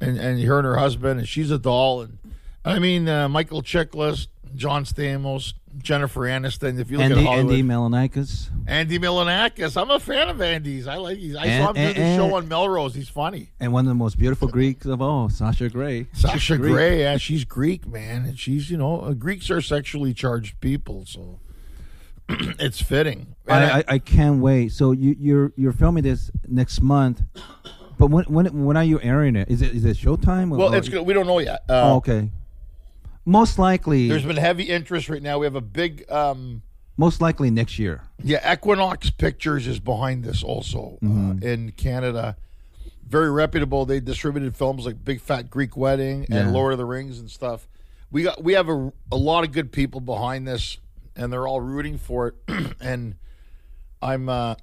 and and her and her husband, and she's a doll. And I mean, uh, Michael Chiklis, John Stamos, Jennifer Aniston. If you look Andy at Hollywood, Andy Milonakis. Andy Milonakis. I'm a fan of Andy's. I like. He's, I And- saw him do the and- show on Melrose. He's funny. And one of the most beautiful Greeks of all, Sasha Grey. Sasha Greek. Grey, yeah, she's Greek, man, and she's you know uh, Greeks are sexually charged people, so <clears throat> it's fitting. I, I, I can't wait. So you you're you're filming this next month, but when when when are you airing it? Is it is it Showtime? Or, well, it's good. We don't know yet. Uh, Oh, okay. Most likely, There's been heavy interest right now. We have a big, um, most likely next year. yeah, Equinox Pictures is behind this also Mm-hmm. uh, in Canada. Very reputable. They distributed films like Big Fat Greek Wedding and Yeah. Lord of the Rings and stuff. We got we have a, a lot of good people behind this, and they're all rooting for it. <clears throat> and I'm uh,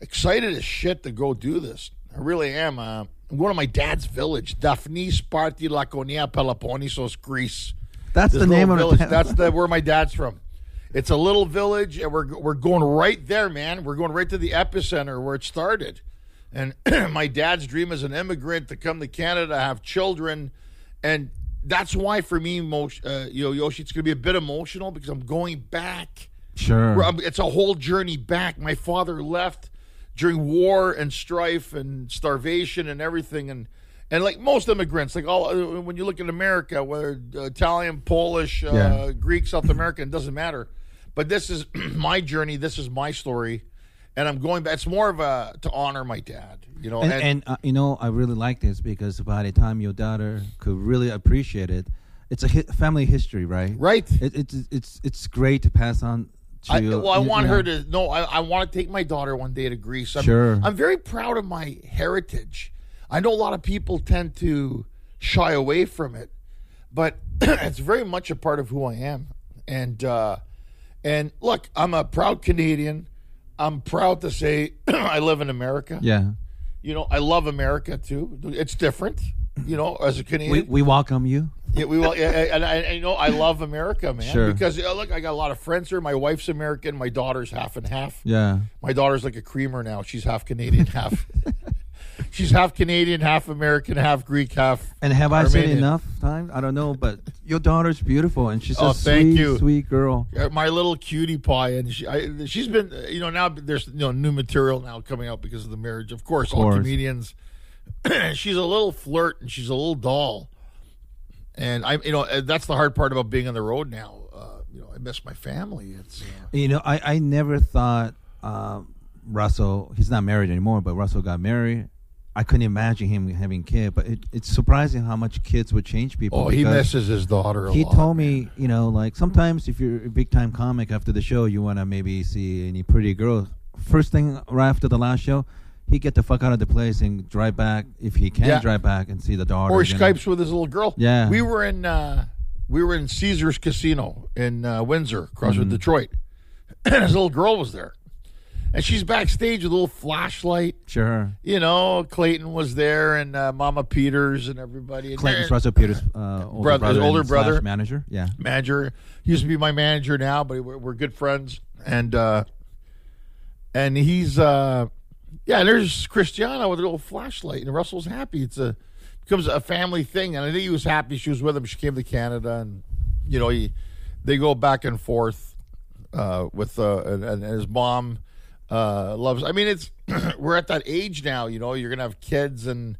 excited as shit to go do this. I really am. Uh, I'm going to my dad's village, Daphne Sparti Laconia Peloponnesos, Greece. That's the name of village. That's the where my dad's from. <laughs> It's a little village, and we're we're going right there, man. We're going right to the epicenter where it started. And <clears throat> my dad's dream as an immigrant to come to Canada, have children, and that's why for me, most, uh, you know, Yoshi, it's going to be a bit emotional because I'm going back. sure. It's a whole journey back. My father left during war and strife and starvation and everything, and and like most immigrants, like all uh, when you look at America, whether uh, Italian, Polish, uh, Yeah. Greek, South American, it doesn't matter. But this is <clears throat> my journey. This is my story, and I'm going back. It's more of a to honor my dad, you know. and, and uh, you know, I really like this because by the time your daughter could really appreciate it, it's a hi- family history, right? right. It, it's it's it's great to pass on. To, I, well, I want know. her to know. I, I want to take my daughter one day to Greece. I'm, Sure. I'm very proud of my heritage. I know a lot of people tend to shy away from it, but <clears throat> it's very much a part of who I am. And uh, and look, I'm a proud Canadian. I'm proud to say <clears throat> I live in America. Yeah, You know, I love America too. It's different. You know, as a Canadian, we we welcome you. yeah, we will. Yeah, and I, and, you know, I love America, man. Sure. Because look, I got a lot of friends here. My wife's American. My daughter's half and half. Yeah, My daughter's like a creamer now. She's half Canadian, <laughs> half. She's half Canadian, half American, half Greek, half. and have I said enough time? I don't know, but your daughter's beautiful, and she's Oh, a thank sweet, you. sweet girl. Uh, My little cutie pie, and she, I, she's been, uh, you know, now there's you know new material now coming out because of the marriage. Of course, all course. comedians. <clears throat> she's a little flirt and she's a little doll, and I, you know, uh, that's the hard part about being on the road now. Uh, you know, I miss my family. It's. Uh, You know, I I never thought um, Russell. He's not married anymore, but Russell got married. I couldn't imagine him having kids, but it, it's surprising how much kids would change people. Oh, he misses his daughter a He lot. told me, you know, like sometimes if you're a big time comic after the show, you want to maybe see any pretty girls. First thing right after the last show, he get the fuck out of the place and drive back if he can Yeah. drive back and see the daughter. or he you know. Skypes with his little girl. Yeah. we were in uh, we were in Caesar's Casino in uh, Windsor, across Mm-hmm. from Detroit, <clears throat> and his little girl was there, and she's backstage with a little flashlight. Sure. You know, Clayton was there, and uh, Mama Peters, and everybody. And Clayton's Russell Peters' uh, older Brother- his brother, older brother. manager. Yeah. manager he used to be my manager now, but we're, we're good friends, and uh, and he's uh, yeah. There's Crystianna with a little flashlight, and Russell's happy. It's a becomes a family thing, and I think he was happy. She was with him. She came to Canada, and you know he they go back and forth uh, with uh, and, and his mom uh, loves. I mean, it's <clears throat> we're at that age now. You know, you're gonna have kids, and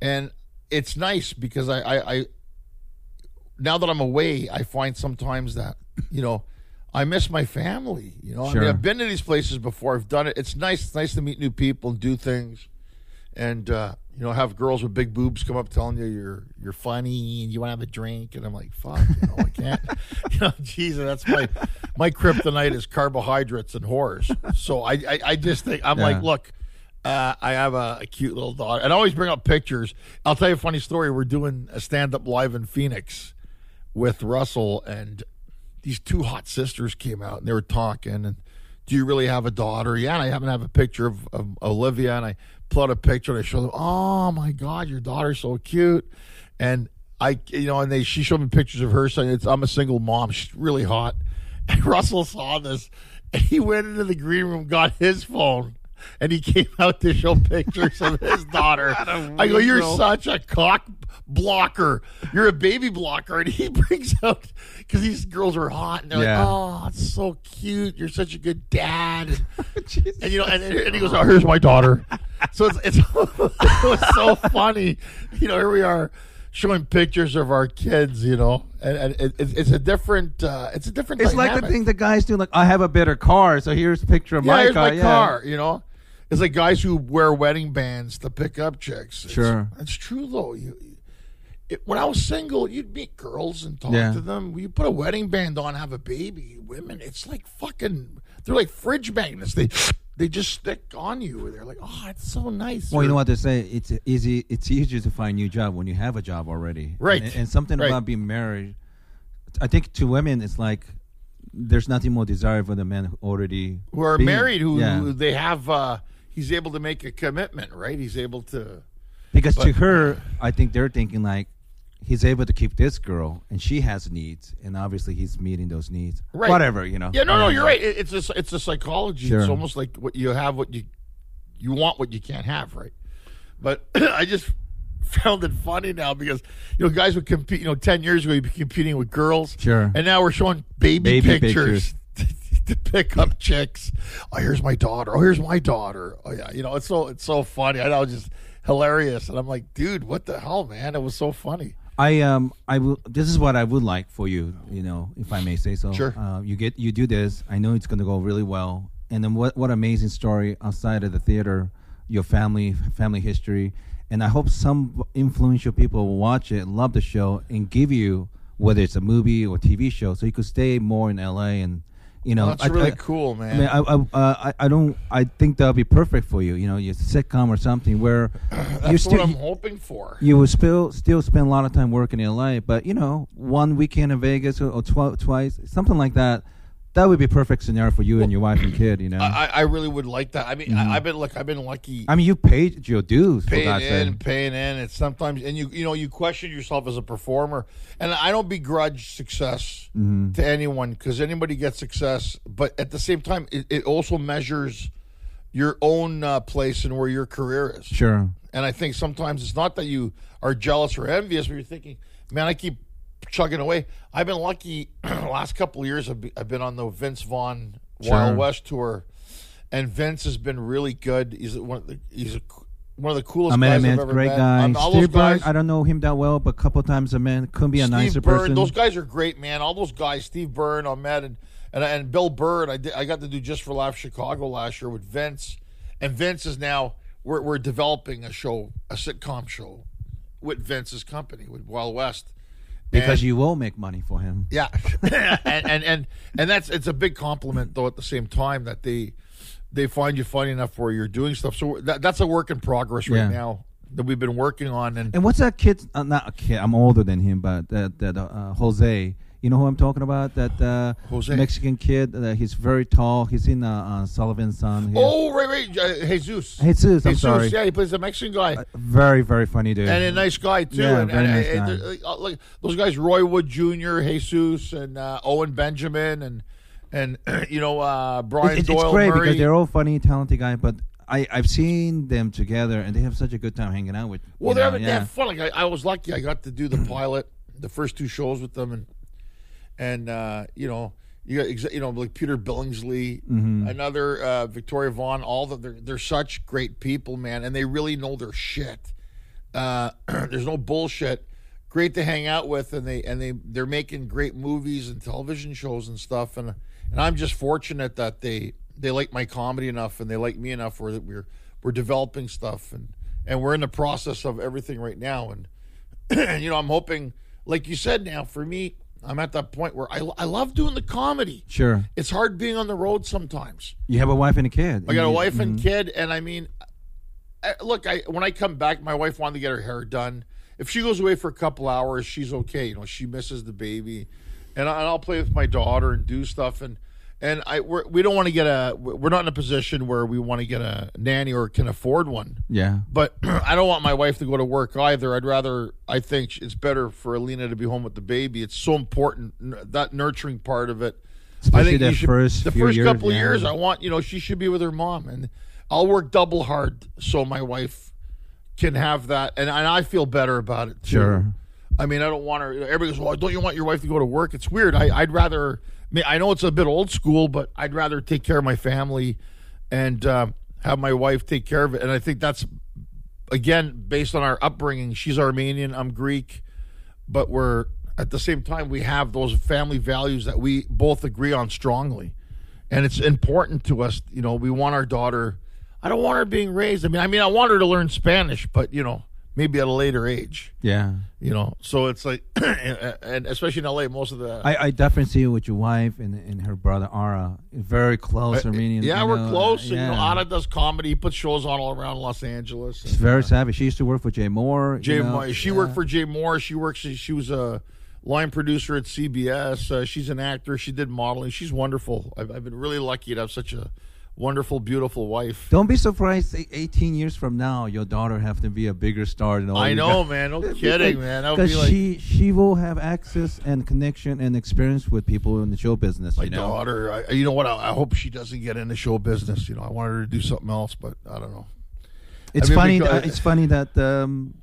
and it's nice because I I, I now that I'm away, I find sometimes that <clears throat> you know I miss my family. You know, I mean, I've been to these places before. I've done it. It's nice. It's nice to meet new people and do things, and uh, you know, have girls with big boobs come up telling you you're you're funny and you want to have a drink, and I'm like, fuck, you know, I can't. <laughs> you know, Jesus, that's my my kryptonite is carbohydrates and whores. So I I, I just think I'm like, look. Uh, I have a, a cute little daughter, and I always bring up pictures. I'll tell you a funny story. We're doing a stand up live in Phoenix with Russell, and these two hot sisters came out and they were talking. And do you really have a daughter? Yeah, and I happen to have a picture of, of Olivia, and I pull out a picture and I show them. Oh my God, your daughter's so cute, and I, you know, and they she showed me pictures of her saying it's I'm a single mom. She's really hot, <laughs> and Russell saw this, and he went into the green room, got his phone. And he came out to show pictures of his <laughs> daughter. I go, You're such a cock blocker. You're a baby blocker. And he <laughs> brings out, because these girls are hot. And they're Yeah. like, Oh, it's so cute. You're such a good dad. And, <laughs> and, you know, and, and he goes, Oh, here's my daughter. So it's, it's it was so funny. You know, here we are showing pictures of our kids, you know, and, and it, it's it's a different, uh, it's a different It's like the thing the guys do. Like, I have a better car, so here's a picture of Yeah, my here's car. my yeah. car. You know, it's like guys who wear wedding bands to pick up chicks. It's, Sure. it's true though. You, it, when I was single, you'd meet girls and talk Yeah. to them. You put a wedding band on, have a baby. Women, it's like fucking. They're like fridge magnets. They they just stick on you. They're like, oh, it's so nice. Well, you know what they say. It's easy. It's easier to find a new job when you have a job already. Right. And, and something Right. about being married. I think to women, it's like there's nothing more desirable than men who already who are been- married who, yeah. who they have uh he's able to make a commitment right he's able to Because to her, I think they're thinking like he's able to keep this girl, and she has needs, and obviously he's meeting those needs. Right. Whatever, you know. yeah no no Um, you're right it's a it's a psychology Sure. it's almost like what you have what you you want what you can't have right but <clears throat> i just <laughs> found it funny now because you know guys would compete you know 10 years ago you'd be competing with girls Sure. and now we're showing baby, Baby pictures, to pick up chicks oh here's my daughter oh here's my daughter oh yeah you know it's so it's so funny i know it's just hilarious and i'm like dude what the hell man it was so funny I um I will. This is what I would like for you. You know, if I may say so. Sure. Uh, you get you do this. I know it's going to go really well. And then what what amazing story outside of the theater, your family family history, and I hope some influential people will watch it, love the show, and give you whether it's a movie or TV show, so you could stay more in LA and. You know, that's I- really I- cool man I mean, I, I, uh, I, I don't. I think that'll be perfect for you. You know, your sitcom or something where <clears throat> that's you still what i'm hoping for you will still still spend a lot of time working in LA, but you know, one weekend in Vegas or, or twi- twice, something like that. That would be a perfect scenario for you and your wife and kid. You know, I, I really would like that. I mean, I, I've been look, I've been lucky I mean, you paid your dues for paying in, sake. paying in. It's sometimes, and you you know, you question yourself as a performer. And I don't begrudge success Mm-hmm. to anyone because anybody gets success, but at the same time, it, it also measures your own uh, place and where your career is. Sure. And I think sometimes it's not that you are jealous or envious, but you're thinking, man, I keep chugging away. I've been lucky <clears throat> last couple of years. I've be- I've been on the Vince Vaughn Sure. Wild West tour, and Vince has been really good. He's one of the he's a, one of the coolest I met guys him, I've man. ever Great met. guy. Um, Steve Byrne, I don't know him that well, but a couple times I met. Couldn't be a Steve nicer Byrne, person. those guys are great, man. All those guys, Steve Byrne, Ahmed, and and, and Bill Bird. I did, I got to do just for Laugh Chicago last year with Vince, and Vince is now we're we're developing a show, a sitcom show, with Vince's company with Wild West. Because And- you will make money for him. yeah, <laughs> and, and and and that's it's a big compliment though. At the same time, that they they find you funny enough where you're doing stuff. So that, that's a work in progress right Yeah. now that we've been working on. And And what's that kid? Uh, not a kid. I'm older than him, but that that uh, Jose. You know who I'm talking about? That uh, Jose. Mexican kid. Uh, he's very tall. He's in uh, uh, Sullivan's Son. He- oh, right, right, uh, Jesus. Jesus, I'm sorry. Yeah, he plays a Mexican guy. Uh, very very funny dude. and a nice guy too. Yeah, and, very and, nice and- guy. uh, like those guys, Roy Wood Jr., Jesus, and uh, Owen Benjamin, and and <clears throat> you know uh, Brian It- it- Doyle it's great Murray. because they're all funny, talented guys. But I I've seen them together, and they have such a good time hanging out with. well, they're know, having, they yeah. have fun. Like I, I was lucky; I got to do the pilot, the first two shows with them, and and uh, you know. You got, you know, like Peter Billingsley, Mm-hmm. another uh, Victoria Vaughn. All the they're, they're such great people, man, and they really know their shit. Uh, <clears throat> there's no bullshit. Great to hang out with, and they and they they're making great movies and television shows and stuff. And and I'm just fortunate that they they like my comedy enough and they like me enough where that we're we're developing stuff and and we're in the process of everything right now. And <clears throat> you know, I'm hoping, like you said, now for me, I'm at that point where I I love doing the comedy. Sure, It's hard being on the road sometimes. you have a wife and a kid. I got a wife and mm-hmm. kid, and I mean, I, look, I when I come back, my wife wanted to get her hair done. If she goes away for a couple hours, she's okay. You know, she misses the baby, and, I, and I'll play with my daughter and do stuff. And and I we're, we don't want to get a we're not in a position where we want to get a nanny or can afford one. Yeah, But <clears throat> I don't want my wife to go to work either. I'd rather, I think it's better for Alina to be home with the baby. It's so important, that nurturing part of it. I think should- first the first years, couple yeah. years, I want, you know, she should be with her mom. And I'll work double hard so my wife can have that. And, and I feel better about it, too. Sure. I mean, I don't want her. Everybody goes, "Well, don't you want your wife to go to work?" It's weird. I, I'd rather. I, mean, I know it's a bit old school, but I'd rather take care of my family and um, have my wife take care of it. And I think that's again based on our upbringing. She's Armenian. I'm Greek, but we're at the same time we have those family values that we both agree on strongly, and it's important to us. You know, we want our daughter. I don't want her being raised. I mean, I mean, I want her to learn Spanish, but you know, maybe at a later age. Yeah. You know, so it's like, <clears throat> and especially in LA, most of the I, I definitely see you with your wife and, and her brother Ara. Very close. Uh, yeah, you we're know, close. And, you know, yeah. Ara does comedy. Puts shows on all around Los Angeles. She's and, very uh, savvy. She used to work for Jay Mohr. you Jay, know, Mohr. She yeah. worked for Jay Mohr. She works. She was a line producer at CBS. Uh, she's an actor. She did modeling. She's wonderful. I've, I've been really lucky to have such a wonderful, beautiful wife. Don't be surprised. Eighteen years from now, your daughter have to be a bigger star than all I know, guys. man. No <laughs> kidding, man. Because be like she she will have access and connection and experience with people in the show business. my you know? daughter. I, you know what? I, I hope she doesn't get into show business. You know, I wanted her to do something else, but I don't know. It's I mean, funny. because- uh, it's funny that um,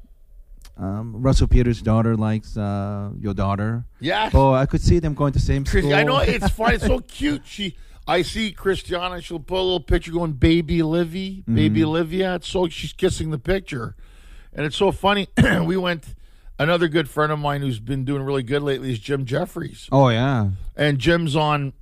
um, Russell Peters' daughter likes uh, your daughter. Yeah. Oh, I could see them going to the same school. I know it's funny. It's so <laughs> cute. She, I see Crystianna. She'll put a little picture going, "Baby Livy, baby Mm-hmm. Olivia." It's so she's kissing the picture, and it's so funny. <clears throat> we went. Another good friend of mine who's been doing really good lately is Jim Jeffries, Oh yeah. and Jim's on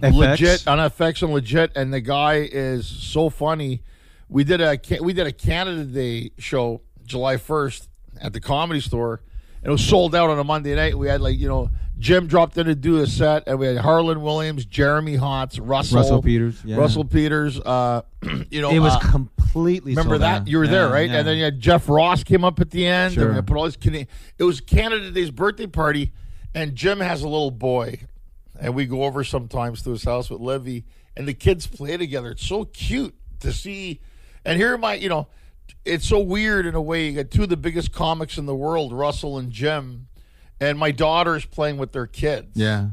FX? legit on FX and legit, and the guy is so funny. We did a we did a Canada Day show July first at the Comedy Store, it was sold out on a Monday night. We had like you know Jim dropped in to do a set, and we had Harland Williams, Jeremy Hotz, Russell, Russell Peters, yeah. Russell Peters. Uh, <clears throat> you know, It was uh, completely. Remember that out. you were there, right? yeah. And then you had Jeff Ross came up at the end. Sure. And put all these Cana- It was Canada Day's birthday party, and Jim has a little boy, and we go over sometimes to his house with Livy, and the kids play together. It's so cute to see. And here my, you know, it's so weird in a way. You got two of the biggest comics in the world, Russell and Jim, and my daughter's playing with their kids. yeah.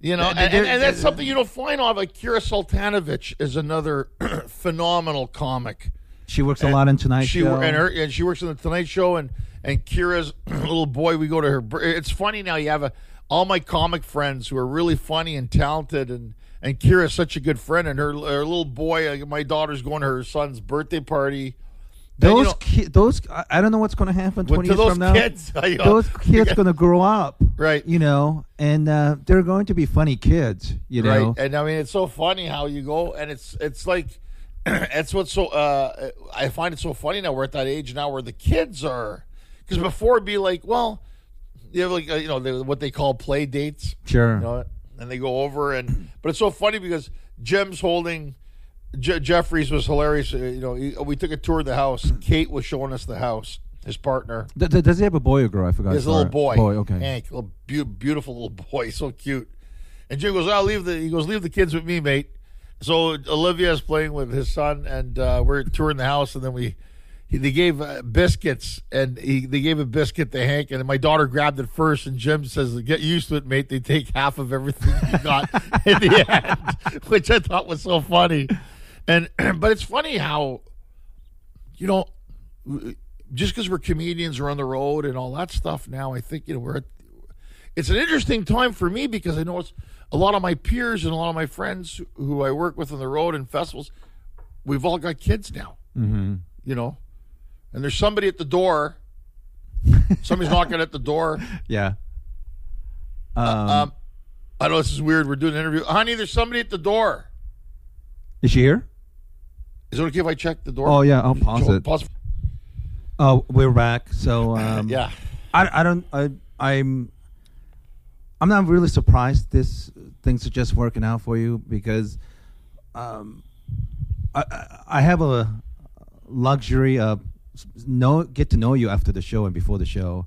You know, and, and, and that's something you don't find of. Like Kira Soltanovich is another <clears throat> phenomenal comic She works a lot in Tonight she Show. and her and she works on the Tonight Show and and Kira's <clears throat> little boy. We go to her. It's funny now. You have a all my comic friends who are really funny and talented and. And Kira's such a good friend, and her, her little boy, uh, my daughter's going to her son's birthday party. And, you those know, ki- those I, I don't know what's going to happen 20 to years those from now. kids, <laughs> know, those kids going to grow up, Right. You know, and uh, they're going to be funny kids. You know, right? And I mean, it's so funny how you go, and it's it's like <clears throat> it's what's so. Uh, I find it so funny now. We're at that age now where the kids are, because before it'd be like, well, you have like uh, you know the, what they call play dates. sure. you know, and they go over and but it's so funny because Jim's holding Je- Jeffries was hilarious. Uh, you know, he, we took a tour of the house. Kate was showing us the house. His partner, Th- th- does he have a boy or girl? I forgot. his little boy, Boy, okay. Hank, little beau- beautiful little boy, <laughs> so cute. And Jim goes, "I'll leave the." He goes, "Leave the kids with me, mate." So Olivia is playing with his son, and uh, we're touring the house, and then we. He, they gave uh, biscuits, and he, they gave a biscuit to Hank, and my daughter grabbed it first. And Jim says, "Get used to it, mate. They take half of everything you got <laughs> in the end," <laughs> which I thought was so funny. And <clears throat> but it's funny how, you know, just because we're comedians or on the road and all that stuff now, I think you know we're. At, it's an interesting time for me because I know it's a lot of my peers and a lot of my friends who I work with on the road and festivals. We've all got kids now, mm-hmm. you know, and there's somebody at the door. <laughs> Somebody's knocking at the door. Yeah. Um, Um, I know this is weird. We're doing an interview, honey. There's somebody at the door. is she here? Is it okay if I check the door? Oh yeah, I'll pause it. Pause. Oh, we're back. So <laughs> um, yeah. I, I don't I I'm I'm not really surprised this things are just working out for you because um I I- have a luxury of know get to know you after the show and before the show.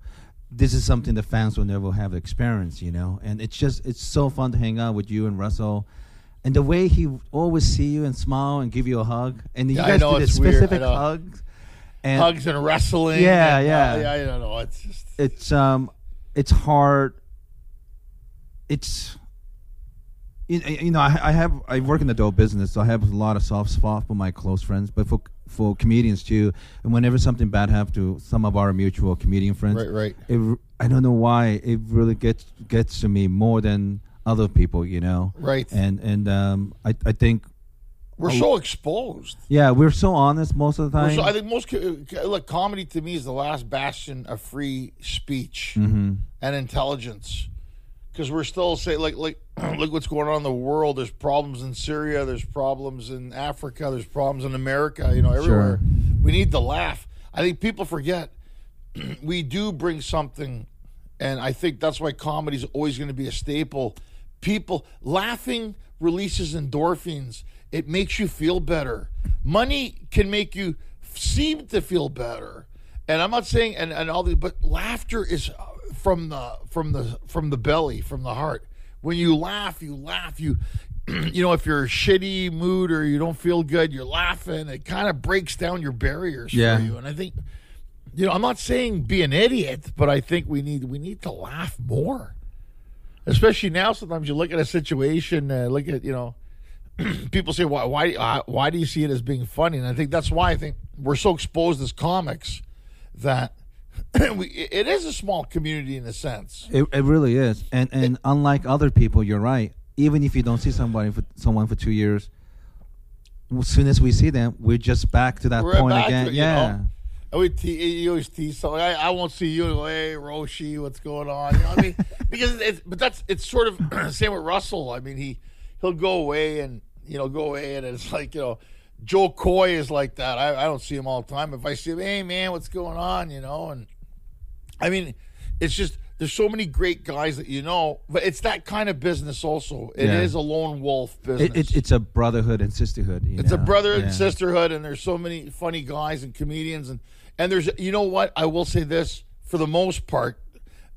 This is something the fans will never have experienced, you know, and it's just it's so fun to hang out with you and Russell. And the way he always see you and smile and give you a hug, and you Yeah, guys know, do the it's weird. I specific hugs, and Hugs and wrestling. Yeah, and, uh, yeah. yeah. I don't know. It's just it's um it's hard it's you, you know I, I have I work in the dope business so I have a lot of soft spot for my close friends but for for comedians too and whenever something bad happens to some of our mutual comedian friends Right, right. it, I don't know why it really gets gets to me more than other people you know Right. and and um I I think we're so exposed. yeah we're so honest most of the time so, I think most co- look comedy to me is the last bastion of free speech Mm-hmm. and intelligence. Because we're still say like like <clears throat> look what's going on in the world. There's problems in Syria. There's problems in Africa. There's problems in America. You know everywhere. We need to laugh. I think people forget <clears throat> we do bring something, and I think that's why comedy is always going to be a staple. People laughing releases endorphins. It makes you feel better. Money can make you seem to feel better, and I'm not saying and and all the but laughter is uh, from the from the from the belly from the heart. When you laugh, you laugh. You <clears throat> you know if you're a shitty mood or you don't feel good, you're laughing. It kind of breaks down your barriers Yeah. for you, and I think you know, I'm not saying be an idiot, but I think we need we need to laugh more. Especially now, sometimes you look at a situation, uh, look at you know, <clears throat> people say why why uh, why do you see it as being funny? And I think that's why I think we're so exposed as comics that <clears throat> we, it is a small community in a sense. It, it really is, and and unlike other people, you're right. Even if you don't see somebody for someone for two years, as soon as we see them, we're just back to that point back again. it, yeah, know? I would te- you always tease so I, I won't see you and go, hey Roshi, what's going on? You know what I mean? <laughs> because it's but that's it's sort of <clears throat> same with Russell. I mean he he'll go away and you know go away and it's like you know Jo Koy is like that. I, I don't see him all the time. If I see him, hey man, what's going on? You know, and I mean it's just there's so many great guys that you know, but it's that kind of business also. It is Yeah. a lone wolf business. it, it, it's a brotherhood and sisterhood. you It's a know? brother Yeah. and sisterhood, and there's so many funny guys and comedians, and and there's you know what I will say this for the most part,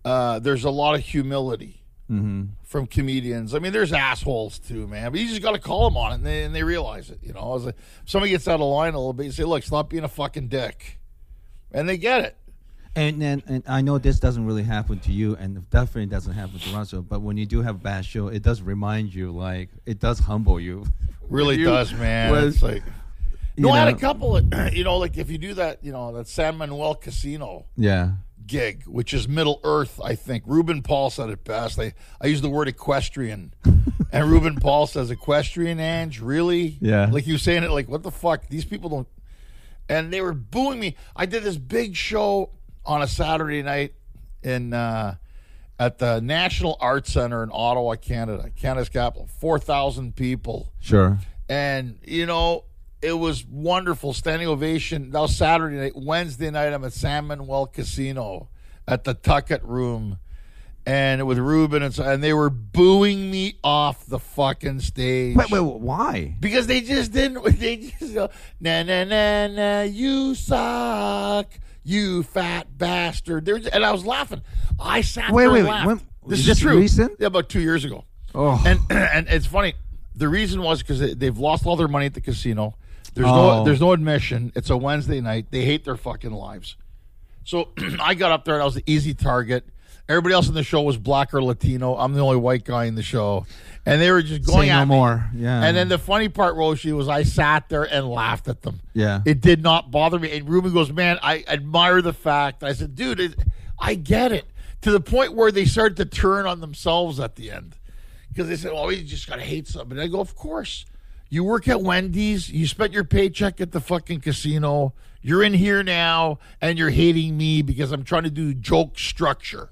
uh, there's a lot of humility Mm-hmm. from comedians. I mean, there's assholes too, man, but you just got to call them on it, and they, and they realize it. You know, I was like, somebody gets out of line a little bit, you say, "Look, stop being a fucking dick," and they get it. And then, and I know this doesn't really happen to you, and definitely doesn't happen to Russell. But when you do have a bad show, it does remind you, like it does humble you. Really <laughs> You- does, man. was- it's like. You No, I had a couple of, <clears throat> you know, like if you do that, you know, that San Manuel Casino, Yeah, gig, which is Middle Earth, I think. Ruben Paul said it best. I, I use the word equestrian. <laughs> and Ruben Paul says, equestrian, Ange? Really? Yeah. Like you saying it like, what the fuck? These people don't. And they were booing me. I did this big show on a Saturday night in uh, at the National Arts Center in Ottawa, Canada, Canada's capital. 4,000 people sure. and you know it was wonderful standing ovation. That was saturday night wednesday night i'm at san manuel casino at the tucket room. And with ruben and so and they were booing me off the fucking stage. Wait, wait, why? because they just didn't <laughs> they just go na na na na you suck you fat bastard. They're, and i was laughing. I sat Wait, there wait, and wait, when- this is is this true. recent? yeah about two years ago. Oh, and <clears throat> and it's funny. The reason was because they've lost all their money at the casino. There's Oh. no there's no admission. It's a Wednesday night. They hate their fucking lives. So <clears throat> I got up there and I was the easy target. Everybody else in the show was black or Latino. I'm the only white guy in the show, and they were just going Say at no me. more. Yeah. And then the funny part, Roshi, was I sat there and laughed at them. Yeah. It did not bother me. And Ruben goes, "Man, I admire the fact." I said, "Dude, it, I get it." To the point where they started to turn on themselves at the end because they said, "Oh, you just gotta hate somebody." I go, "Of course." You work at Wendy's. You spent your paycheck at the fucking casino. You're in here now, and you're hating me because I'm trying to do joke structure.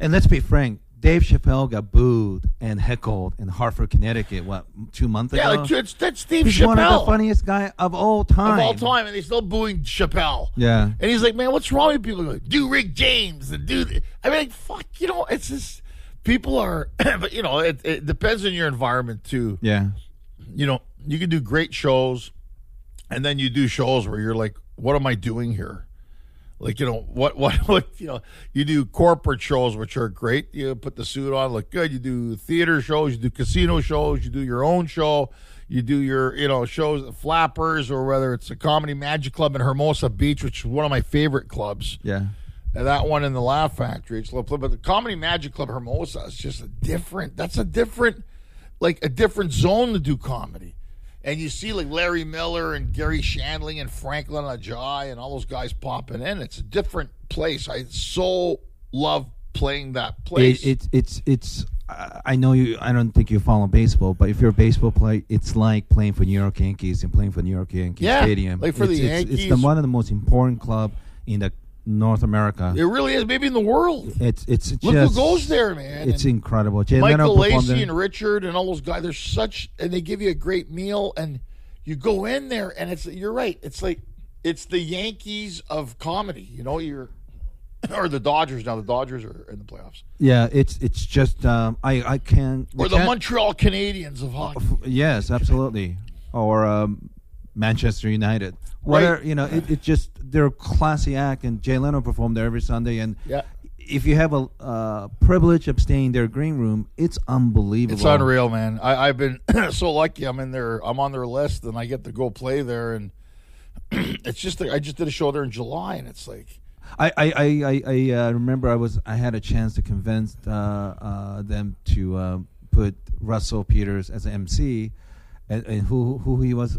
And let's be frank, Dave Chappelle got booed and heckled in Hartford, Connecticut. What two months Yeah, ago? like it's, that's Steve He's Chappelle one of the funniest guy of all time. of all time, and they still booing Chappelle. Yeah. And he's like, man, what's wrong with people? Like, do Rick James and do. th-" I mean, like, fuck, you know, it's just people are, <clears throat> but you know, it, it depends on your environment too. Yeah. You know, you can do great shows, and then you do shows where you're like, what am I doing here? Like, you know, what, what, <laughs> what, you know, you do corporate shows, which are great. You put the suit on, look good. You do theater shows, you do casino shows, you do your own show, you do your, you know, shows at Flappers, or whether it's a comedy magic club in Hermosa Beach, which is one of my favorite clubs. Yeah. And that one in the Laugh Factory, it's low, but the Comedy Magic Club Hermosa is just a different. That's a different, like a different zone to do comedy. And you see like Larry Miller and Garry Shandling and Franklyn Ajaye and all those guys popping in. It's a different place. I so love playing that place. It, it, it's it's. I know you. I don't think you follow baseball, but if you're a baseball player, it's like playing for New York Yankees and playing for New York Yankees Yeah, Stadium. like for it's, the it's, It's the one of the most important club in the North America. it really is, maybe in the world. It's it's Look just, who goes there, man. It's And- incredible. Jay Michael Lacey there. and Richard and all those guys. They're such, and they give you a great meal, and you go in there, and it's. You're right. It's like it's the Yankees of comedy. You know, you're <coughs> or the Dodgers now. The Dodgers are in the playoffs, Yeah, it's it's just um, I I can't. or the Montreal Canadiens of hockey. Yes, absolutely. Or um, Manchester United. Whatever you know, it, it just they're a classy act, and Jay Leno performed there every Sunday. And Yeah. if you have a uh, privilege of staying in their green room, it's unbelievable. It's unreal, man. I, I've been <clears throat> so lucky. I'm in there. I'm on their list, and I get to go play there. And <clears throat> it's just I just did a show there in July, and it's like I I I, I, I uh, remember I was I had a chance to convince uh, uh, them to uh, put Russell Peters as an MC, and, and who who he was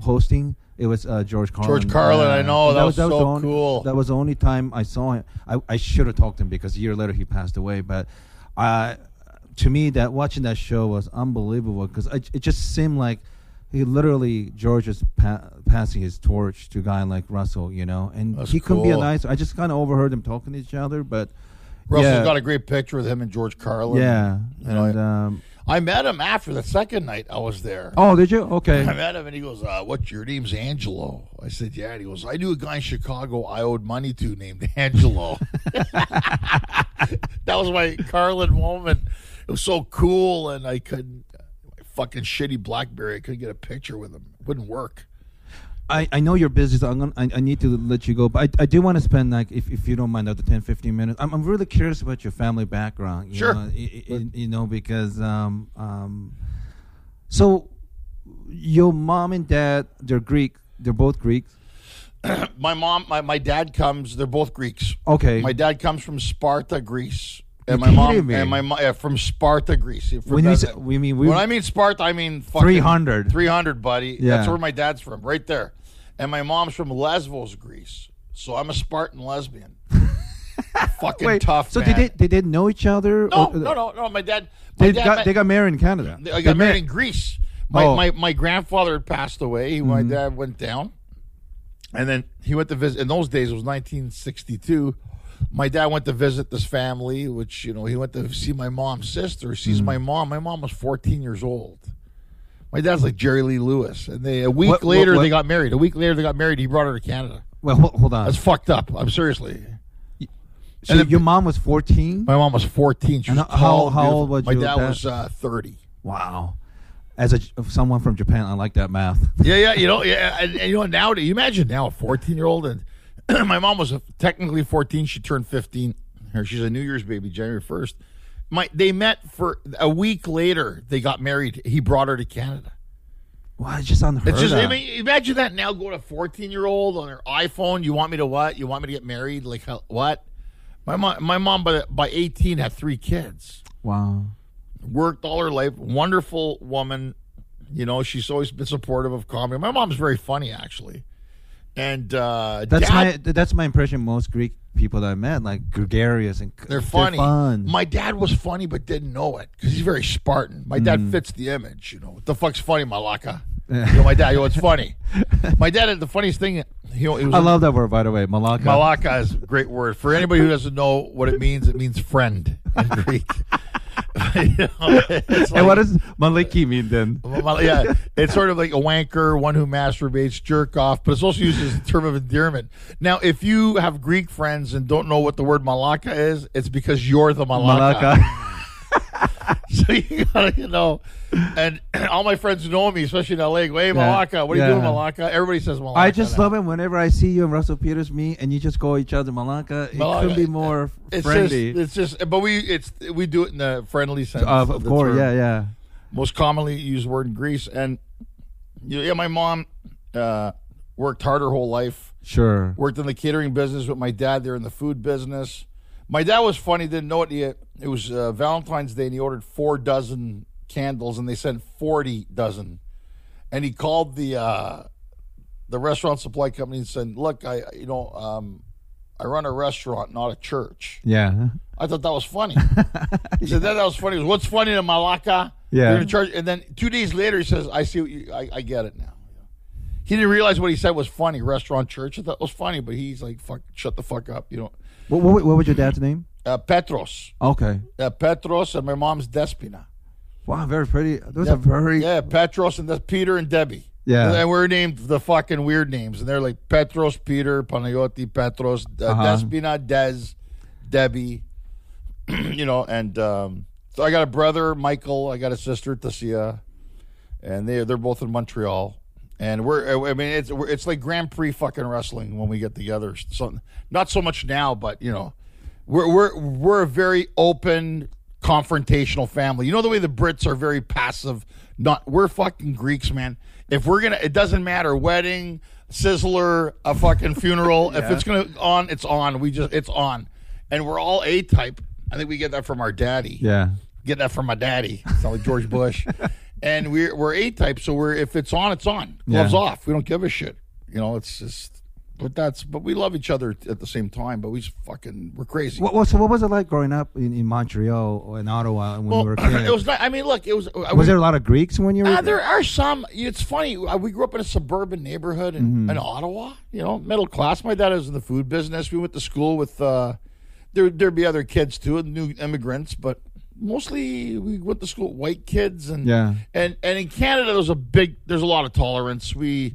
hosting. It was uh, George Carlin. George Carlin, I know. That was so only, cool. That was the only time I saw him. I, I should have talked to him because a year later he passed away. But I, to me, that watching that show was unbelievable because it just seemed like he literally George is pa- passing his torch to a guy like Russell, you know, and That's he couldn't be a cool. nice. I just kind of overheard them talking to each other, but Russell's yeah, got a great picture with him and George Carlin. yeah, You know, and um, I met him after the second night I was there. oh, did you? Okay. I met him and he goes, uh, "What's your name's Angelo?" I said, "Yeah." And he goes, "I knew a guy in Chicago I owed money to named <laughs> Angelo." <laughs> that was my Carlin moment. It was so cool, and I couldn't. My fucking shitty BlackBerry. I couldn't get a picture with him. It wouldn't work. I, I know you're busy, so I'm gonna, I, I need to let you go. But I, I do want to spend like, if, if you don't mind, another 10, 15 minutes. I'm, I'm really curious about your family background. You Sure. know, I- I- you know because um um, so your mom and dad they're Greek. They're both Greeks. <coughs> My mom, my, my dad comes. They're both Greeks. Okay. My dad comes from Sparta, Greece. And my mom me. and my mo- yeah, from Sparta, Greece. From When you say- we mean we- when I mean Sparta, I mean fucking 300. 300, buddy. Yeah. That's where my dad's from, right there. And my mom's from Lesbos, Greece. So I'm a Spartan lesbian. <laughs> fucking Wait, tough. So man. did they they didn't know each other? No, Or- no, no, no. My dad. My They dad got met- they got married in Canada. I They got married met- in Greece. My, Oh. my my grandfather had passed away. My mm-hmm. dad went down, and then he went to visit. In those days, it was 1962. My dad went to visit this family, which you know he went to see my mom's sister. Sees my mom. My mom was 14 years old. My dad's like Jerry Lee Lewis, and they a week What- what- later what- they got married. A week later they got married. He brought her to Canada. Well, hold, on. That's fucked up. I'm seriously. So and then- your mom was 14. My mom was 14. She was how- tall, how old was my your dad? dad? Was uh, 30. Wow. As a someone from Japan, I like that math. Yeah, yeah, you know, yeah, and, and you know now. You imagine now a fourteen-year-old, and <clears throat> my mom was technically fourteen. She turned fifteen. Her, she's a New Year's baby, January first. My they met for a week later. They got married. He brought her to Canada. Wow, it's just unheard It's just. I mean, imagine that now. Going to fourteen-year-old on her iPhone. You want me to what? You want me to get married? Like what? My mom, my mom by by eighteen had three kids. wow. worked all her life. Wonderful woman. You know, she's always been supportive of comedy. My mom's very funny, actually. And uh, That's dad, my that's my impression. Most Greek people that I met, like gregarious and they're funny. fun. My dad was funny, but didn't know it because he's very Spartan. My dad Mm. fits the image. You know, what the fuck's funny, Malaka? <laughs> you know, my dad. You know, it's funny. my dad had the funniest thing. He, he was I love that word, by the way, Malaka. Malaka is a great word. For anybody who doesn't know what it means, it means friend in <laughs> Greek. You know, it's And what does Maliki mean then? Yeah, it's sort of like a wanker, one who masturbates, jerk off, but it's also used as a term of endearment. Now, if you have Greek friends and don't know what the word malaka is, it's because you're the malaka. Malaka. <laughs> so you gotta, you know, and <clears throat> all my friends know me, especially in LA, go, hey, malaka, what are yeah. you doing, malaka? Everybody says malaka. I just now. love it whenever I see you and Russell Peters meet and you just call each other Malaka. It Malaka. couldn't be more It's friendly. just, it's just, but we, it's, we do it in the friendly sense. of, of the course, term. yeah, yeah. most commonly used word in Greece. And you know, yeah, my mom uh, worked hard her whole life. Sure. Worked in the catering business with my dad. They're in the food business. My dad was funny. Didn't know it yet. It was uh, Valentine's Day, and he ordered four dozen candles, and they sent forty dozen. And he called the uh, the restaurant supply company and said, "Look, I you know um, I run a restaurant, not a church." Yeah. I thought that was funny. <laughs> he said that, that was funny. Goes, What's funny to Malaka? Yeah. In charge. And then two days later, he says, I see what you, I, I get it now. He didn't realize what he said was funny. Restaurant church. I thought it was funny, but he's like, fuck, shut the fuck up. You know, What, what, what was your dad's name? uh, Petros. Okay. Uh, Petros and my mom's Despina. Wow, very pretty. Those are very. Yeah, Petros and that's Peter and Debbie. Yeah. And we're named the fucking weird names, and they're like Petros, Peter, Panayoti, Petros, uh, Uh-huh. Despina, Des, Debbie, <clears throat> you know, and um, so I got a brother, Michael. I got a sister, Tasia, and they they're both in Montreal. And we're, uh, I mean, it's it's like Grand Prix fucking wrestling when we get together. So not so much now, but you know, we're we're we're a very open, confrontational family. You know the way the Brits are very passive. Not we're fucking Greeks, man. If we're gonna, it doesn't matter. Wedding, sizzler, a fucking funeral. <laughs> If it's gonna on, it's on. We just it's on, and we're all A type. I think we get that from our daddy Yeah. get that from my daddy. Sound like George Bush. <laughs> and we're we're A type, so we're if it's on, it's on. Gloves Yeah. off. We don't give a shit. You know, it's just. But that's but we love each other at the same time. But we just fucking we're crazy. What, what, so what was it like growing up in, in Montreal or in Ottawa when well, you were a <clears throat> kid? it was not. I mean, look, it was. Was there a lot of Greeks when you were? Uh, there are some. It's funny. uh, We grew up in a suburban neighborhood in, Mm-hmm. in Ottawa. You know, middle class. My dad was in the food business. We went to school with. Uh, there, there'd be other kids too, new immigrants, but mostly we went to school with white kids and Yeah. and and in Canada there's a big there's a lot of tolerance. We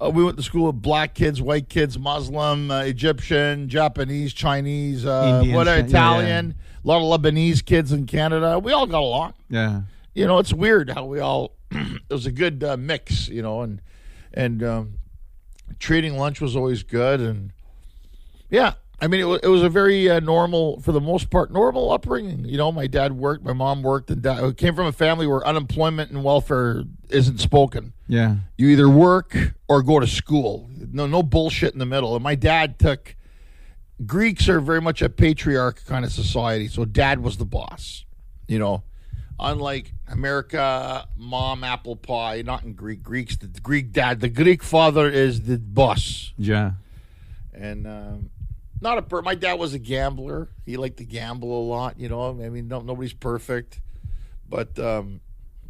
uh, we went to school with black kids, white kids, Muslim, uh, Egyptian, Japanese, Chinese, uh, Indian, what yeah, yeah. Italian. A lot of Lebanese kids in Canada. We all got along yeah. you know, it's weird how we all <clears throat> it was a good uh, mix, you know, and and um, treating lunch was always good, and yeah, I mean, it was, it was a very uh, normal, for the most part, normal upbringing. You know, my dad worked, my mom worked, and dad, came from a family where unemployment and welfare isn't spoken. Yeah. You either work or go to school. No, no bullshit in the middle. And my dad took. Greeks are very much a patriarch kind of society, so dad was the boss. You know, unlike America, mom apple pie. Not in Greek. Greeks, the Greek dad, the Greek father is the boss, Yeah. and um, not a. Per- my dad was a gambler. He liked to gamble a lot. You know, I mean, no, nobody's perfect, but um,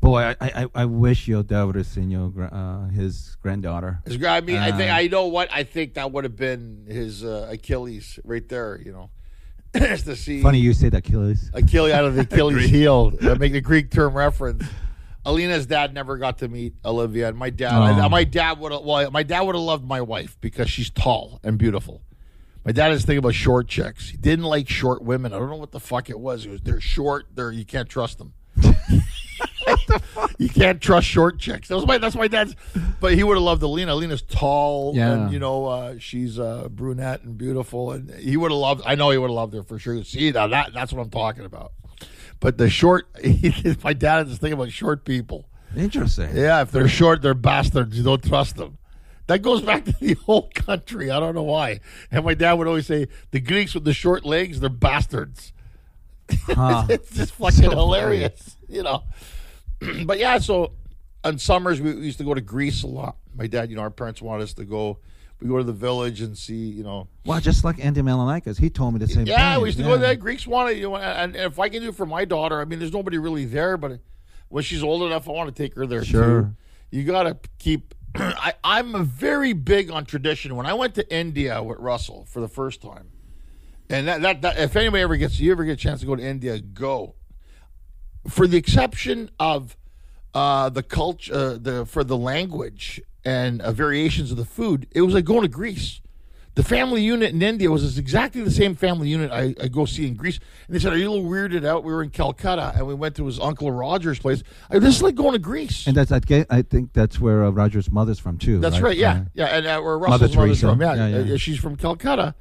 Boy, I, I, I wish your dad would have seen your uh, his granddaughter. Great. I mean, I think Uh, I know what I think that would have been his uh, Achilles right there. You know, <laughs> Just to see Funny you said Achilles. Achilles out of the <laughs> Achilles heel. Uh, make the Greek term reference. Alina's dad never got to meet Olivia, and my dad. Oh. I- my dad would have. Well, my dad would have loved my wife because she's tall and beautiful. My dad is thinking about short chicks. He didn't like short women. I don't know what the fuck it was. It was they're short. They're you can't trust them. <laughs> you can't trust short chicks. That was my that's my dad's. But he would have loved Alina. Alina's tall, Yeah. and you know uh, she's uh, brunette and beautiful, and he would have loved. I know he would have loved her for sure. See now that that's what I'm talking about. But the short, <laughs> my dad is thinking about short people. Interesting. Yeah, if they're short, they're bastards. You don't trust them. That goes back to the whole country. I don't know why. And my dad would always say, the Greeks with the short legs, they're bastards. Huh. <laughs> it's just fucking So hilarious, you know. <clears throat> but yeah, so on summers we used to go to Greece a lot. My dad, you know, our parents wanted us to go. We go to the village and see, you know. Well, just like Andy Milonakis, he told me the same thing. Yeah, we used to go Yeah. there. Greeks wanted, you know, and, and if I can do it for my daughter, I mean, there's nobody really there, but when she's old enough, I want to take her there Sure. too. You got to keep. <clears throat> I, I'm a very big on tradition. When I went to India with Russell for the first time, and that, that, that if anybody ever gets you ever get a chance to go to India, go. For the exception of uh, the culture, uh, the for the language and uh, variations of the food, it was like going to Greece. The family unit in India was exactly the same family unit I, I go see in Greece. And they said, "Are you a little weirded out?" We were in Calcutta and we went to his uncle Roger's place. I, this is like going to Greece. And that's I, I think that's where uh, Roger's mother's from too. That's right. yeah, Uh, yeah. And uh, where Russell's Mother mother's from. Yeah, Yeah, yeah. she's from Calcutta.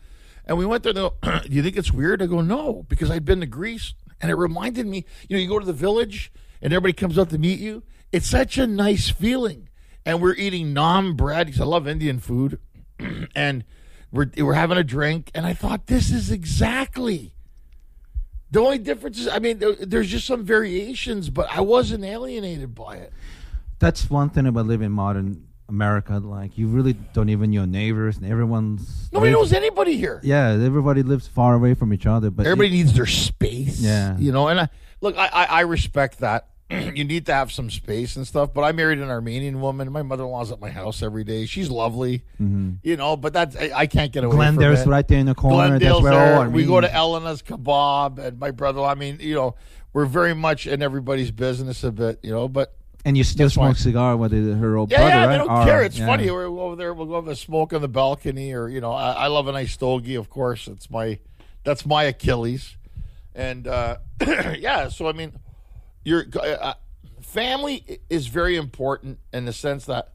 And we went there. They <clears throat> go, Do you think it's weird? I go, no, because I'd been to Greece, and it reminded me. You know, you go to the village, and everybody comes up to meet you. It's such a nice feeling. And we're eating naan bread because I love Indian food, <clears throat> and we're we're having a drink. And I thought this is exactly. The only difference is, I mean, there, there's just some variations, but I wasn't alienated by it. That's one thing about living in modern America. Like you really don't even know your neighbors, and everyone's Nobody lives- knows anybody here. Yeah, everybody lives far away from each other. But Everybody needs their space. Yeah. You know, and I, look, I, I, I respect that. <clears throat> you need to have some space and stuff. But I married an Armenian woman. My mother in law's at my house every day. She's lovely. You know, but that's I, I can't get away it. right there in the corner. Glendale's that's where there. all we go to Elena's Kebab and my brother. I mean, you know, we're very much in everybody's business a bit, you know. But And you still That's smoke fine. cigar with her old Yeah, brother, yeah, right? they don't Or- care. It's yeah. funny. We'll go over there. We'll go have a smoke on the balcony, or you know, I, I love a nice stogie. Of course, it's my that's my Achilles, and uh, <clears throat> yeah. So I mean, your uh, family is very important in the sense that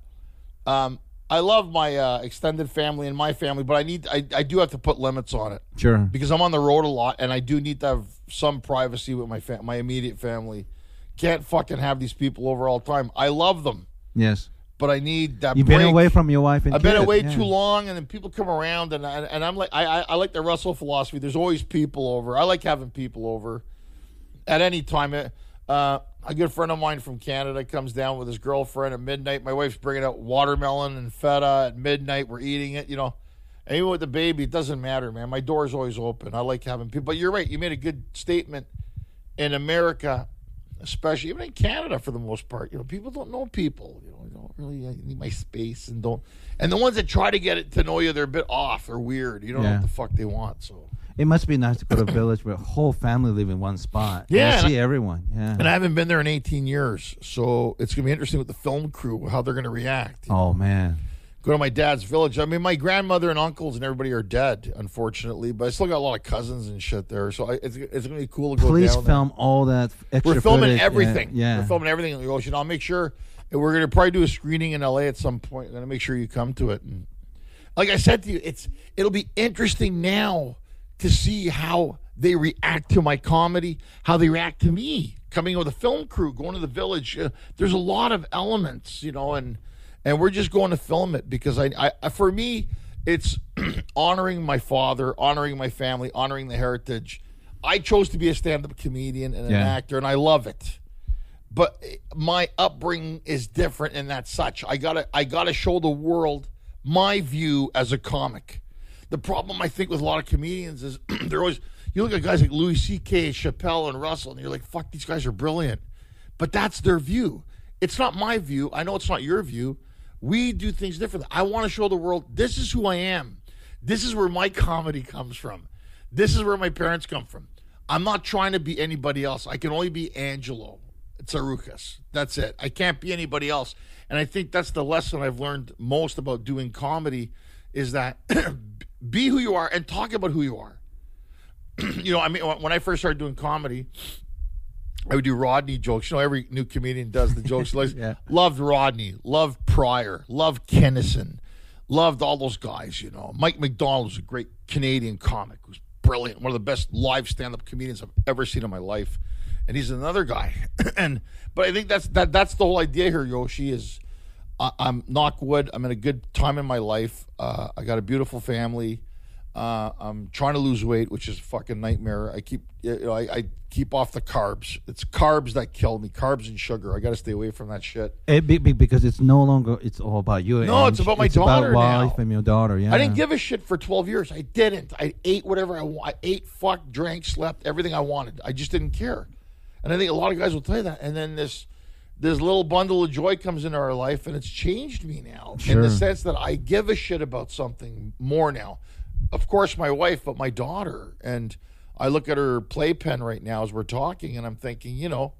um, I love my uh, extended family and my family, but I need I, I do have to put limits on it Sure. because I'm on the road a lot, and I do need to have some privacy with my fam- my immediate family. Can't fucking have these people over all the time. I love them Yes. but I need that. You've been away from your wife and I've been kid, away yeah. too long, and then people come around, and I, and I'm like, I, I I like the Russell philosophy. There's always people over. I like having people over at any time. Uh, a good friend of mine from Canada comes down with his girlfriend at midnight. My wife's bringing out watermelon and feta at midnight. We're eating it, you know. And even with the baby, it doesn't matter, man. My door's always open. I like having people. But you're right. You made a good statement. In America, especially even in Canada for the most part, you know, people don't know people. You know, I don't really I need my space and don't. And the ones that try to get it to know you, they're a bit off. They're weird. You don't know what the fuck they want. So. It must be nice to go to a village where a whole family live in one spot. Yeah, And see everyone. Yeah. And I haven't been there in 18 years, so it's gonna be interesting with the film crew how they're gonna react. oh man. Go to my dad's village. I mean, my grandmother and uncles and everybody are dead, unfortunately, but I still got a lot of cousins and shit there. So I, it's, it's gonna be cool to go Please down there. film all that extra We're filming footage. everything. Yeah. We're filming everything in the ocean. I'll make sure and we're gonna probably do a screening in LA at some point. I'm gonna make sure you come to it. And like I said to you, it's it'll be interesting now to see how they react to my comedy, how they react to me coming with a film crew, going to the village. Uh, there's a lot of elements, you know, and and we're just going to film it because I, I for me, it's <clears throat> honoring my father, honoring my family, honoring the heritage. I chose to be a stand-up comedian and an Yeah. actor, and I love it but my upbringing is different and that's such i gotta i gotta show the world my view as a comic the problem i think with a lot of comedians is <clears throat> they're always you look at guys like louis ck chappelle and russell and you're like fuck these guys are brilliant. But that's their view. It's not my view. I know it's not your view. We do things differently. I want to show the world this is who i am. This is where my comedy comes from. This is where my parents come from. I'm not trying to be anybody else. I can only be angelo Tsarouchas. That's it. I can't be anybody else. And I think that's the lesson I've learned most about doing comedy is that <clears throat> be who you are and talk about who you are. <clears throat> you know, I mean, when I first started doing comedy, I would do Rodney jokes. You know, every new comedian does the jokes. <laughs> Yeah. Loved Rodney, loved Pryor, loved Kinison, loved all those guys. You know, Mike MacDonald was a great Canadian comic. Was brilliant, one of the best live stand-up comedians I've ever seen in my life. And he's another guy. <clears throat> and but I think that's that that's the whole idea here, Yoshi. Is I, I'm knock wood. I'm in a good time in my life. Uh, I got a beautiful family. Uh, I'm trying to lose weight, which is a fucking nightmare. I keep, you know, I, I keep off the carbs. It's carbs that kill me. Carbs and sugar. I got to stay away from that shit. It, be, be- because it's no longer it's all about you. No, it's about my it's daughter about wife now. and your daughter. Yeah. I didn't give a shit for 12 years. I didn't. I ate whatever I want. I ate, fucked, drank, slept, everything I wanted. I just didn't care. And I think a lot of guys will tell you that. And then this this little bundle of joy comes into our life, and it's changed me now in the sense that I give a shit about something more now. Of course, my wife, but my daughter. And I look at her playpen right now as we're talking, and I'm thinking, you know,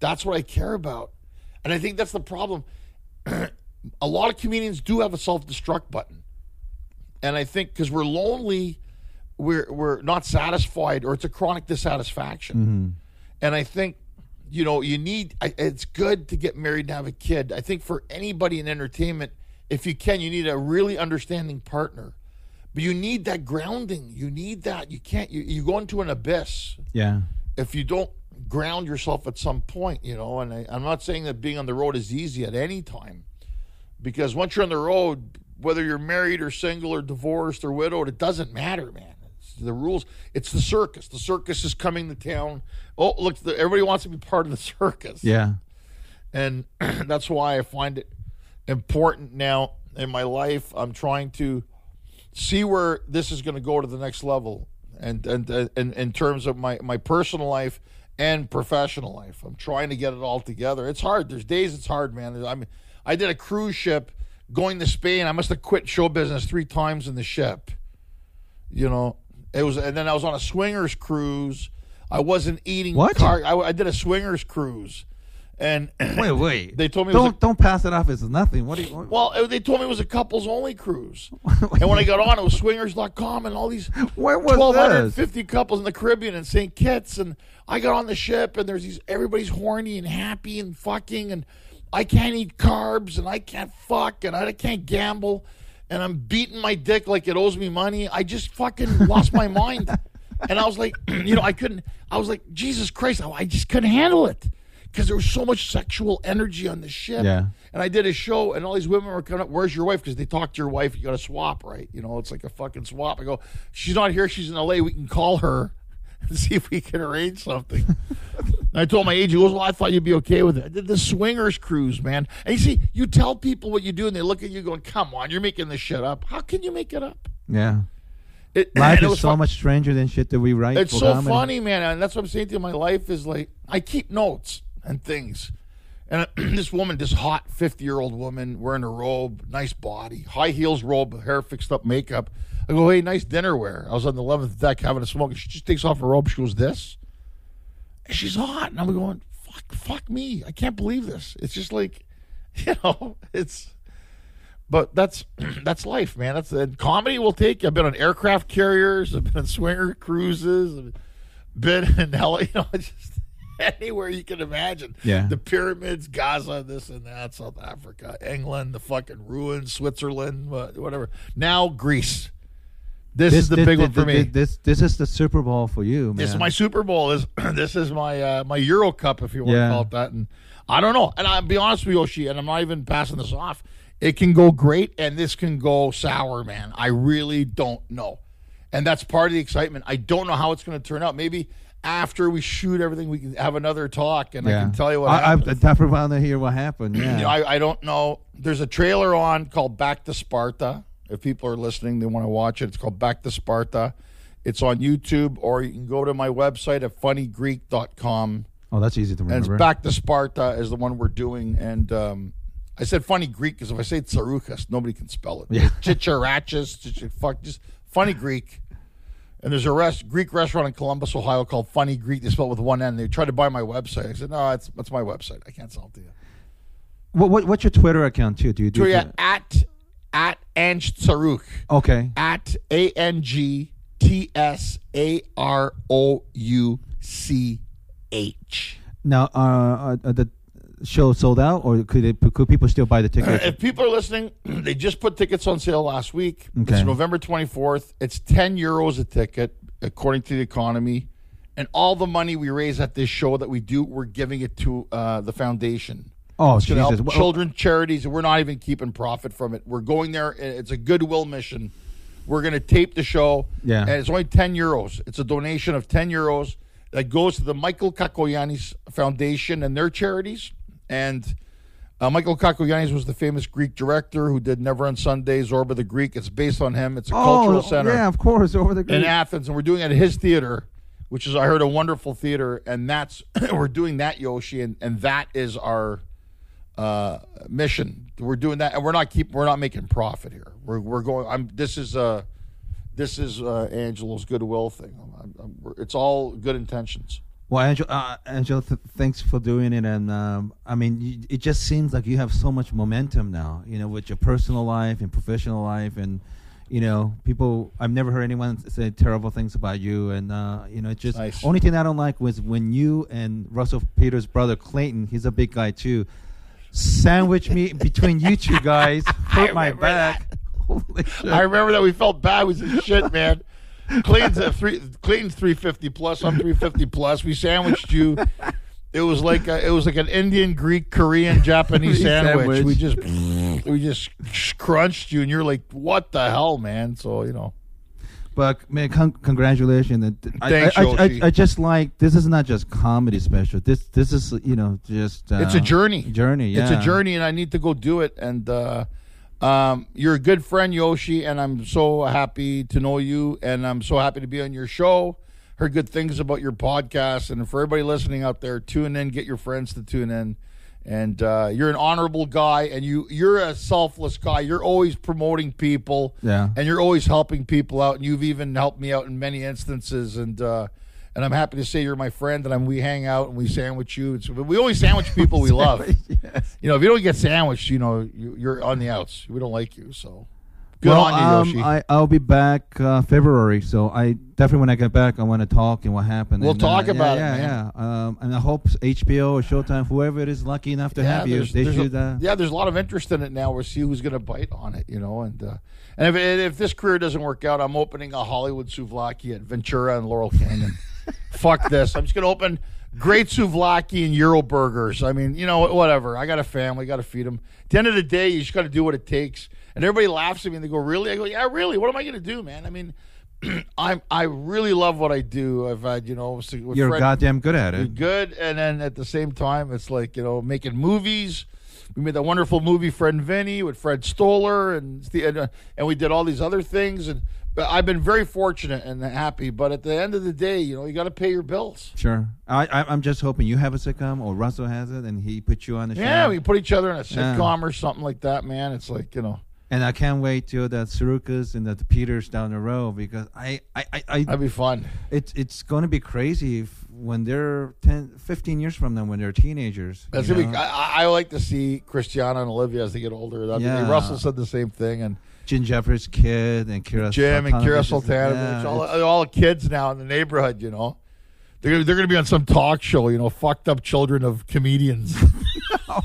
that's what I care about. And I think that's the problem. <clears throat> a lot of comedians do have a self destruct button. And I think because we're lonely, we're, we're not satisfied, or it's a chronic dissatisfaction. Mm-hmm. And I think, you know, you need, I, it's good to get married and have a kid. I think for anybody in entertainment, if you can, you need a really understanding partner. But you need that grounding. You need that. You can't, you, you go into an abyss Yeah. if you don't ground yourself at some point, you know, and I, I'm not saying that being on the road is easy at any time, because once you're on the road, whether you're married or single or divorced or widowed, it doesn't matter, man. The rules. It's the circus. The circus is coming to town. Oh, look, the, everybody wants to be part of the <laughs> circus Yeah. and <clears throat> that's why I find it important now in my life. I'm trying to see where this is going to go to the next level, and and and in, in terms of my my personal life and professional life. I'm trying to get it all together. It's hard. There's days it's hard, man. I mean, I did a cruise ship going to Spain. I must have quit show business three times in the ship. You know, it was, and then I was on a swingers cruise. I wasn't eating What? car- I, I did a swingers cruise, And <clears throat> Wait, wait. They told me don't a- don't pass it off as nothing. What do you? well, uh, they told me it was a couples only cruise. <laughs> and when I got on, it was swingers.com and all these Where was 1,250 couples in the Caribbean and St. Kitts. And I got on the ship, and there's these, everybody's horny and happy and fucking, and I can't eat carbs, and I can't fuck, and I can't gamble, and I'm beating my dick like it owes me money. I just fucking lost my mind. <laughs> And I was like, <clears throat> you know, I couldn't, I was like, Jesus Christ, I, just couldn't handle it. Because there was so much sexual energy on the ship. Yeah. And I did a show, and all these women were coming up. Where's your wife? Because they talk to your wife. You got to swap, right? You know, it's like a fucking swap. I go, she's not here. She's in LA. We can call her and <laughs> see if we can arrange something. <laughs> I told my agent, he goes, well, I thought you'd be okay with it. I did the swingers cruise, man. And you see, you tell people what you do, and they look at you going, come on, you're making this shit up. How can you make it up? Yeah. It, Life and it is so fun- much stranger than shit that we write. it's so comedy. funny, man, and that's what I'm saying to you. My life is like I keep notes and things. And <clears throat> this woman, this hot 50 year old woman, wearing a robe, nice body, high heels robe, hair fixed up, makeup. I go, hey, nice dinnerware. I was on the 11th deck having a smoke. She just takes off her robe. She goes, this? And she's hot. And I'm going, fuck, fuck me. I can't believe this. It's just like, <laughs> you know, it's. But that's <clears throat> that's life, man. That's and comedy will take you. I've been on aircraft carriers. I've been on swinger cruises. I've been in <laughs> hell, you know, <laughs> just anywhere you can imagine. Yeah. the pyramids, Gaza, this and that, South Africa, England, the fucking ruins, Switzerland, whatever. Now Greece. This, is the big one for me. This this is the Super Bowl for you, man. This is my Super Bowl. This <clears throat> this is my uh, my Euro Cup, if you want Yeah. to call it that. And I don't know. And I'll be honest with you, Yoshi, and I'm not even passing this off. It can go great, and this can go sour, man. I really don't know, and that's part of the excitement. I don't know how it's going to turn out. Maybe after we shoot everything, we can have another talk, and I can tell you what I, I, happened. I definitely want to hear what happened. <clears throat> Yeah. I, I don't know. There's a trailer on called Back to Sparta. If people are listening, they want to watch it. It's called Back to Sparta. It's on YouTube, or you can go to my website at funnygreek.com. oh, that's easy to remember. And it's Back to Sparta is the one we're doing. And um, I said funny Greek because if I say Tsarouchas, nobody can spell it. Yeah. Chicharachis, <laughs> fuck, just funny Greek. And there's a rest, Greek restaurant in Columbus, Ohio called Funny Greek. They spell it with one N. They tried to buy my website. I said, no, that's, that's my website. I can't sell it to you. What, what what's your Twitter account too? Do you do? Yeah, at at Ange Tsaruk Okay. at A N G T S A R O U C H. Now, uh, uh, uh, the show sold out, or could it, could people still buy the <clears throat> tickets? If people are listening, <clears throat> they just put tickets on sale last week. Okay. It's November 24th. It's 10 euros a ticket, according to the economy. And all the money we raise at this show that we do, we're giving it to uh, the foundation. Oh, It's Jesus! help children charities, and we're not even keeping profit from it. We're going there. It's a goodwill mission. We're going to tape the show. Yeah. And it's only 10 euros. It's a donation of 10 euros that goes to the Michael Cacoyannis Foundation and their charities. And uh, Michael Cacoyannis was the famous Greek director who did Never on Sundays, Zorba the Greek. It's based on him. It's a Oh, cultural center yeah, of course, over the in Athens, and we're doing it at his theater, which is I heard a wonderful theater, and that's <coughs> we're doing that Yoshi, and, and that is our uh, mission. We're doing that, and we're not keep we're not making profit here. We're we're going. I'm this is uh this is uh, Angelo's goodwill thing. I'm, I'm, we're- it's all good intentions. Well, Angel, uh, Angel, th- thanks for doing it. And um, I mean, you, it just seems like you have so much momentum now. You know, with your personal life and professional life, and you know, people. I've never heard anyone say terrible things about you. And uh, you know, it's just Nice. only thing I don't like was when you and Russell Peters' brother Clayton. He's a big guy too. Sandwich me between you two guys, <laughs> hurt my back. I remember that we felt bad. We said, "Shit, man." Clayton's at three. Clayton's three fifty plus. I'm three fifty plus. We sandwiched you. It was like a, it was like an Indian, Greek, Korean, <laughs> Japanese sandwich. Sandwich. We just we just crunched you, and you're like, "What the hell, man?" So you know, But man, con- congratulations! And I, Thanks, I, I, I. I just like this is not just comedy special. This this is you know just uh, it's a journey. Journey, yeah. It's a journey, and I need to go do it. And uh, um, you're a good friend, Yoshi, and I'm so happy to know you, and I'm so happy to be on your show. Heard good things about your podcast, and for everybody listening out there, tune in, get your friends to tune in. And uh, you're an honorable guy, and you you're a selfless guy. You're always promoting people, Yeah. and you're always helping people out. And you've even helped me out in many instances. And uh, and I'm happy to say you're my friend, and I'm, we hang out and we sandwich you. It's, we always sandwich people we <laughs> love. yes. You know, if you don't get sandwiched, you know, you, you're on the outs. We don't like you, so good well, on you, um, Yoshi. I, I'll be back uh, February, so I definitely when I get back, I want to talk and what happened. We'll and, uh, talk yeah, about it, yeah, man. Yeah, um, and I hope HBO or Showtime, whoever it is, lucky enough to have you, they there's a- Uh, yeah, there's a lot of interest in it now. We'll see who's going to bite on it, you know. And uh, and if if this career doesn't work out, I'm opening a Hollywood souvlaki at Ventura and Laurel Canyon. <laughs> Fuck this! I'm just going to open great souvlaki and Euro burgers. I mean, you know, whatever. I got a family, got to feed them. At the end of the day, you just got to do what it takes. And everybody laughs at me and they go, "Really?" I go, "Yeah, really. What am I going to do, man? I mean." <clears throat> I'm I really love what I do. I've had you know with you're Fred- goddamn good at it. good, and then at the same time, it's like you know making movies. We made that wonderful movie, Fred and Vinny, with Fred Stoller, and and, uh, and we did all these other things. And but I've been very fortunate and happy. But at the end of the day, you know, you got to pay your bills. Sure. I, I, I'm just hoping you have a sitcom or Russell has it, and he puts you on the show. Yeah, we put each other in a Yeah. sitcom or something like that, man. It's like you know, and I can't wait till the Tsarouchas and the Peters down the road because I, I, I, I that'd be fun. it's it's going to be crazy if, when they're 10, 15 years from now when they're teenagers. That's gonna be. I, I like to see Crystianna and Olivia as they get older. That'd be- Yeah. Russell said the same thing, and Jim Jefferies' kid and Kira Jim and Kira. Soltanovich, Yeah, all, all kids now in the neighborhood, you know. They're, gonna- they're going to be on some talk show, you know, fucked up children of comedians. <laughs>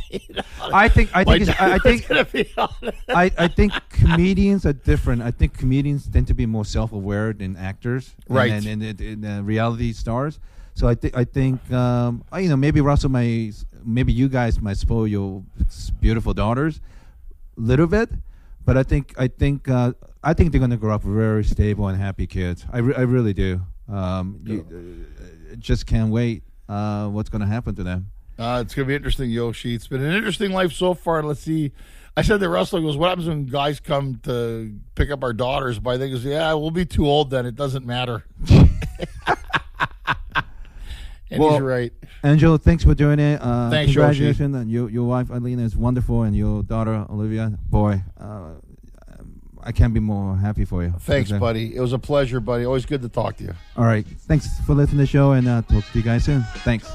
I think I think I, I <laughs> think going to be on it. I, I think comedians are different. I think comedians tend to be more self-aware than actors, Right. And and, and, and, uh, reality stars. So I think I think um, I- you know maybe Russell may maybe you guys might spoil your beautiful daughters a little bit, but I think I think uh, I think they're going to grow up very stable and happy kids. I, re- I really do. Um, you, uh, just can't wait. Uh, what's going to happen to them? Uh, it's going to be interesting, Yoshi. It's been an interesting life so far. Let's see. I said Russell, he goes, What happens when guys come to pick up our daughters? But I think Yeah, we'll be too old then. It doesn't matter. <laughs> and Well, he's right. Angel, thanks for doing it. Uh, Thanks, congratulations. And your your wife Alina is wonderful, and your daughter Olivia. Boy, uh, I can't be more happy for you. Thanks, Okay. buddy. It was a pleasure, buddy. Always good to talk to you. All right, thanks for listening to the show, and uh, talk to you guys soon. Thanks.